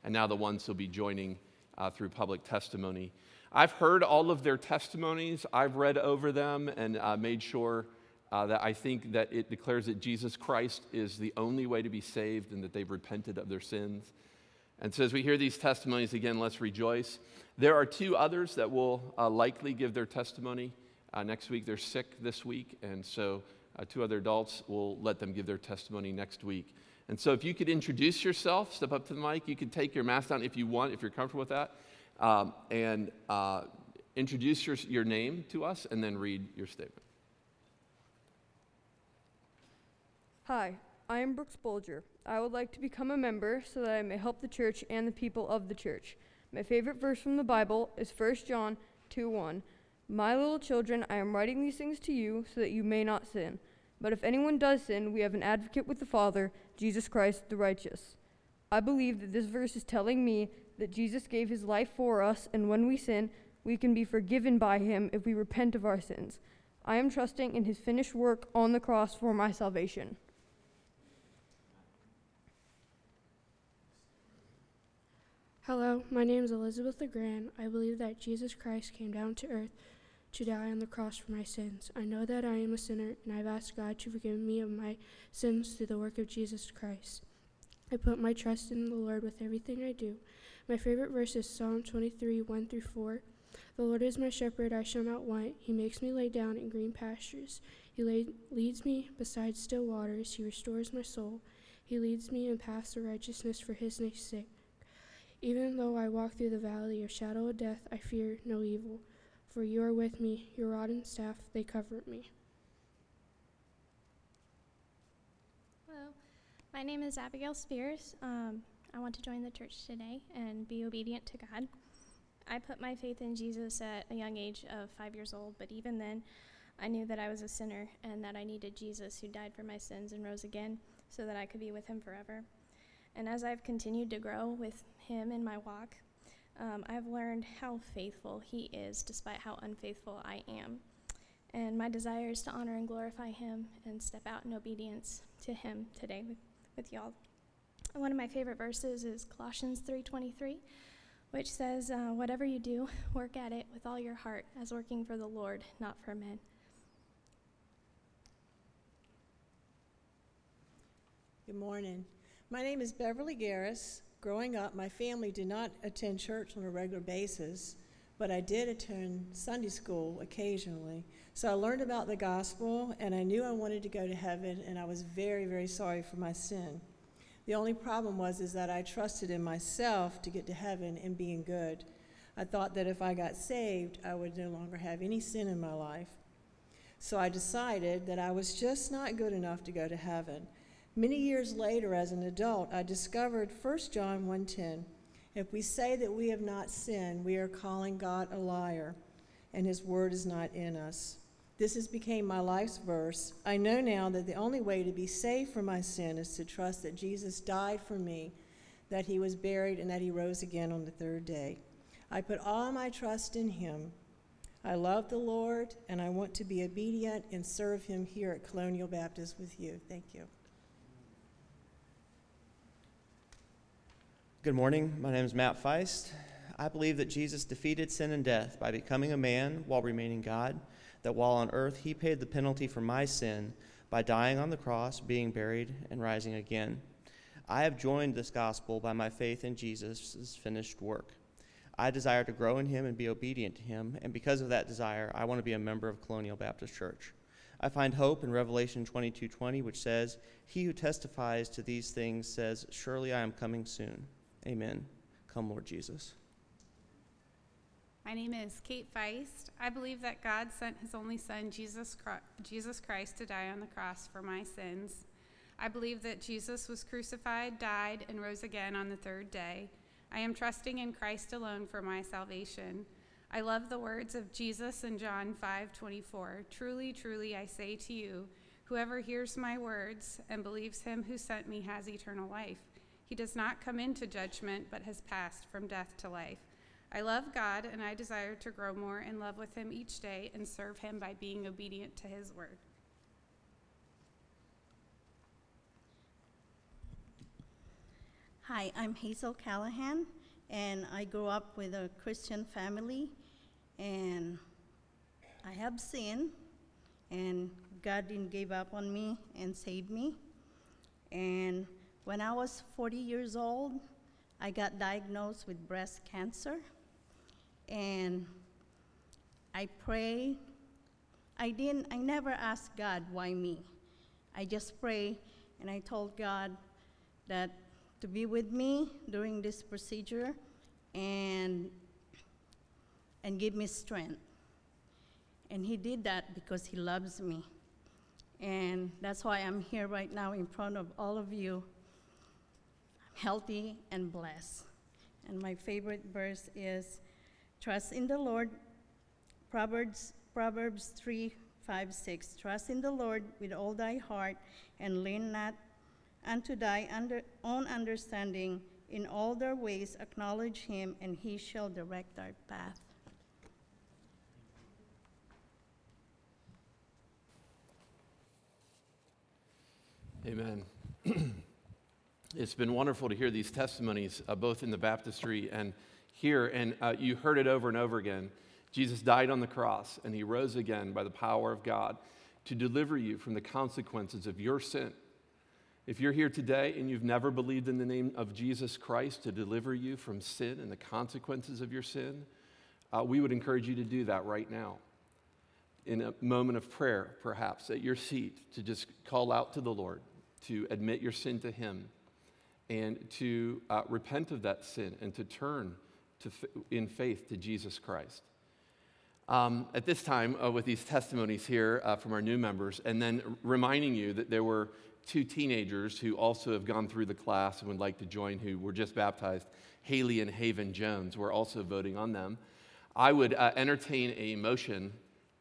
and now the ones who'll be joining uh, through public testimony. I've heard all of their testimonies, I've read over them and uh, made sure uh, that I think that it declares that Jesus Christ is the only way to be saved and that they've repented of their sins. And so, as we hear these testimonies again, let's rejoice. There are two others that will uh, likely give their testimony uh, next week. They're sick this week, and so uh, two other adults will let them give their testimony next week. And so, if you could introduce yourself, step up to the mic. You can take your mask down if you want, if you're comfortable with that, um, and uh, introduce your, your name to us, and then read your statement. Hi, I am Brooks Bolger. I would like to become a member so that I may help the church and the people of the church. My favorite verse from the Bible is 1 John 2 1. My little children, I am writing these things to you so that you may not sin. But if anyone does sin, we have an advocate with the Father, Jesus Christ the righteous. I believe that this verse is telling me that Jesus gave his life for us, and when we sin, we can be forgiven by him if we repent of our sins. I am trusting in his finished work on the cross for my salvation. Hello, my name is Elizabeth LeGrand. I believe that Jesus Christ came down to earth to die on the cross for my sins. I know that I am a sinner, and I've asked God to forgive me of my sins through the work of Jesus Christ. I put my trust in the Lord with everything I do. My favorite verse is Psalm 23 1 through 4. The Lord is my shepherd, I shall not want. He makes me lie down in green pastures. He leads me beside still waters. He restores my soul. He leads me in paths of righteousness for his name's sake. Even though I walk through the valley of shadow of death, I fear no evil, for you are with me, your rod and staff, they comfort me. Hello, my name is Abigail Spears. Um, I want to join the church today and be obedient to God. I put my faith in Jesus at a young age of five years old, but even then, I knew that I was a sinner and that I needed Jesus who died for my sins and rose again so that I could be with him forever. And as I've continued to grow with him in my walk, um, I've learned how faithful he is despite how unfaithful I am. And my desire is to honor and glorify him and step out in obedience to him today with, with y'all. One of my favorite verses is Colossians 3:23, which says, uh, "Whatever you do, work at it with all your heart, as working for the Lord, not for men." Good morning. My name is Beverly Garris. Growing up, my family did not attend church on a regular basis, but I did attend Sunday school occasionally. So I learned about the gospel, and I knew I wanted to go to heaven, and I was very, very sorry for my sin. The only problem was is that I trusted in myself to get to heaven and being good. I thought that if I got saved, I would no longer have any sin in my life. So I decided that I was just not good enough to go to heaven. Many years later, as an adult, I discovered 1 John 1:10. If we say that we have not sinned, we are calling God a liar, and his word is not in us. This has become my life's verse. I know now that the only way to be saved from my sin is to trust that Jesus died for me, that he was buried, and that he rose again on the third day. I put all my trust in him. I love the Lord, and I want to be obedient and serve him here at Colonial Baptist with you. Thank you. Good morning. My name is Matt Feist. I believe that Jesus defeated sin and death by becoming a man while remaining God, that while on earth he paid the penalty for my sin by dying on the cross, being buried, and rising again. I have joined this gospel by my faith in Jesus' finished work. I desire to grow in him and be obedient to him, and because of that desire, I want to be a member of Colonial Baptist Church. I find hope in Revelation 22:20, which says, "He who testifies to these things says, surely I am coming soon." Amen. Come, Lord Jesus. My name is Kate Feist. I believe that God sent his only son, Jesus Christ, to die on the cross for my sins. I believe that Jesus was crucified, died, and rose again on the third day. I am trusting in Christ alone for my salvation. I love the words of Jesus in John 5:24. Truly, truly, I say to you, whoever hears my words and believes him who sent me has eternal life. He does not come into judgment, but has passed from death to life. I love God, and I desire to grow more in love with Him each day and serve Him by being obedient to His word. Hi, I'm Hazel Callahan, and I grew up with a Christian family, and I have sinned, and God didn't give up on me and saved me. And when I was 40 years old, I got diagnosed with breast cancer. And I prayed. I didn't, I never asked God, why me? I just prayed and I told God that to be with me during this procedure and, and give me strength. And He did that because He loves me. And that's why I'm here right now in front of all of you, healthy and blessed. And my favorite verse is Trust in the Lord, Proverbs, Proverbs 3 5 6. Trust in the Lord with all thy heart and lean not unto thy under, own understanding. In all their ways acknowledge him, and he shall direct thy path. Amen. <clears throat> it's been wonderful to hear these testimonies, uh, both in the baptistry and here. And uh, you heard it over and over again. Jesus died on the cross and he rose again by the power of God to deliver you from the consequences of your sin. If you're here today and you've never believed in the name of Jesus Christ to deliver you from sin and the consequences of your sin, uh, we would encourage you to do that right now. In a moment of prayer, perhaps at your seat, to just call out to the Lord, to admit your sin to Him, and to uh, repent of that sin and to turn to in faith to Jesus Christ. Um, at this time, uh, with these testimonies here uh, from our new members, and then reminding you that there were two teenagers who also have gone through the class and would like to join, who were just baptized, Haley and Haven Jones. We're also voting on them. I would uh, entertain a motion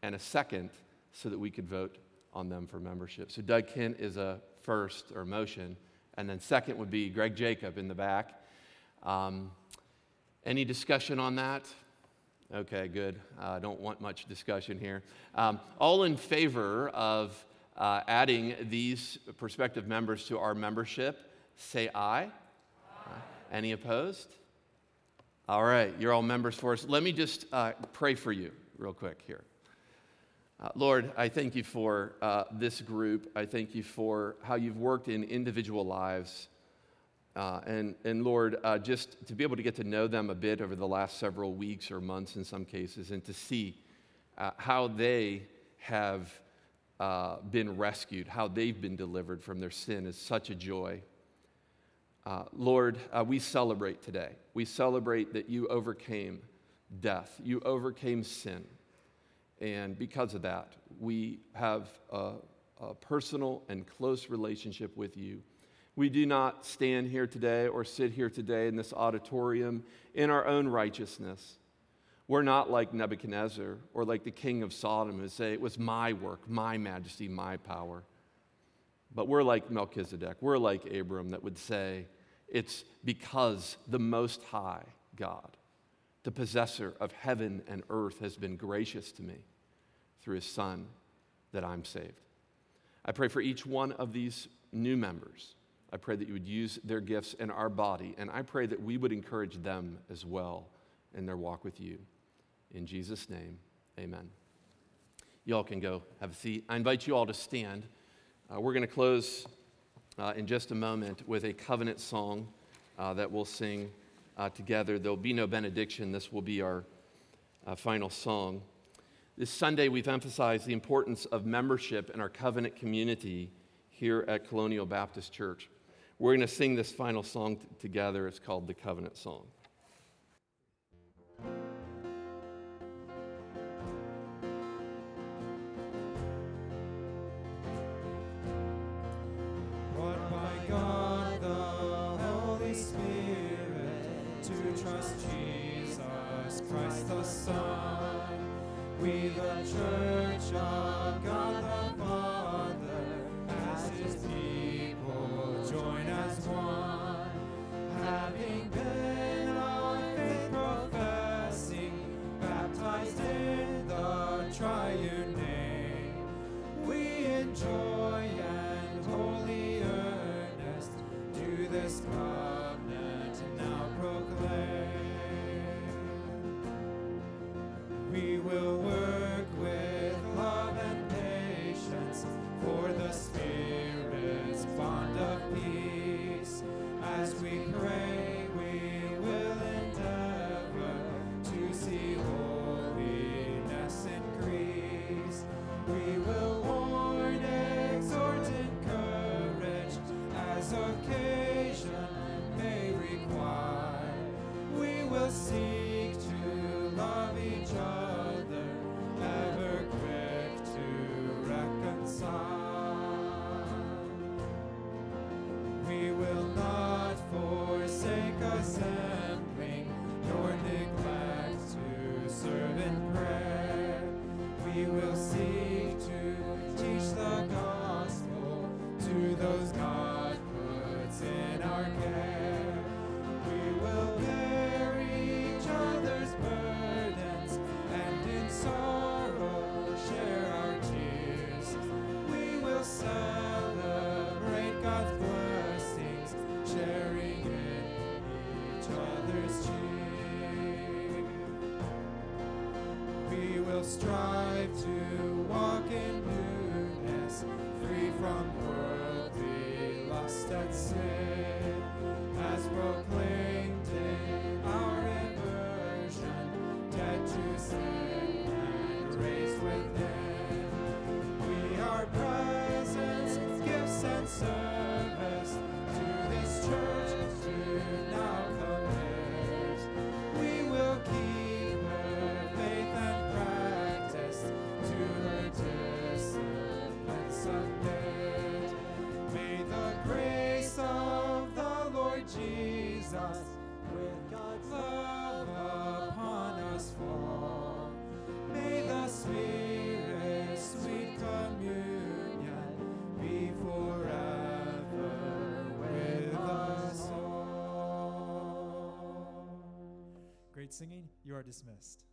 and a second so that we could vote on them for membership. So Doug Kent is a first or motion, and then second would be Greg Jacob in the back. Um, any discussion on that? Okay, good. I uh, don't want much discussion here. Um, all in favor of uh, adding these prospective members to our membership, say aye. aye. Any opposed? All right, you're all members for us. Let me just uh, pray for you real quick here. Uh, Lord, I thank you for uh, this group. I thank you for how you've worked in individual lives. Uh, and, and Lord, uh, just to be able to get to know them a bit over the last several weeks or months in some cases, and to see uh, how they have uh, been rescued, how they've been delivered from their sin is such a joy. Lord, we celebrate today. We celebrate that you overcame death, you overcame sin. And because of that, we have a, a personal and close relationship with you. We do not stand here today or sit here today in this auditorium in our own righteousness. We're not like Nebuchadnezzar or like the king of Sodom who say, It was my work, my majesty, my power. But we're like Melchizedek. We're like Abram that would say, It's because the Most High God, the possessor of heaven and earth, has been gracious to me through his Son that I'm saved. I pray for each one of these new members. I pray that you would use their gifts in our body, and I pray that we would encourage them as well in their walk with you. In Jesus' name, amen. Y'all can go have a seat. I invite you all to stand. Uh, we're going to close uh, in just a moment with a covenant song uh, that we'll sing uh, together. There'll be no benediction. This will be our uh, final song. This Sunday, we've emphasized the importance of membership in our covenant community here at Colonial Baptist Church. We're going to sing this final song t- together. It's called the Covenant Song. Will work are dismissed.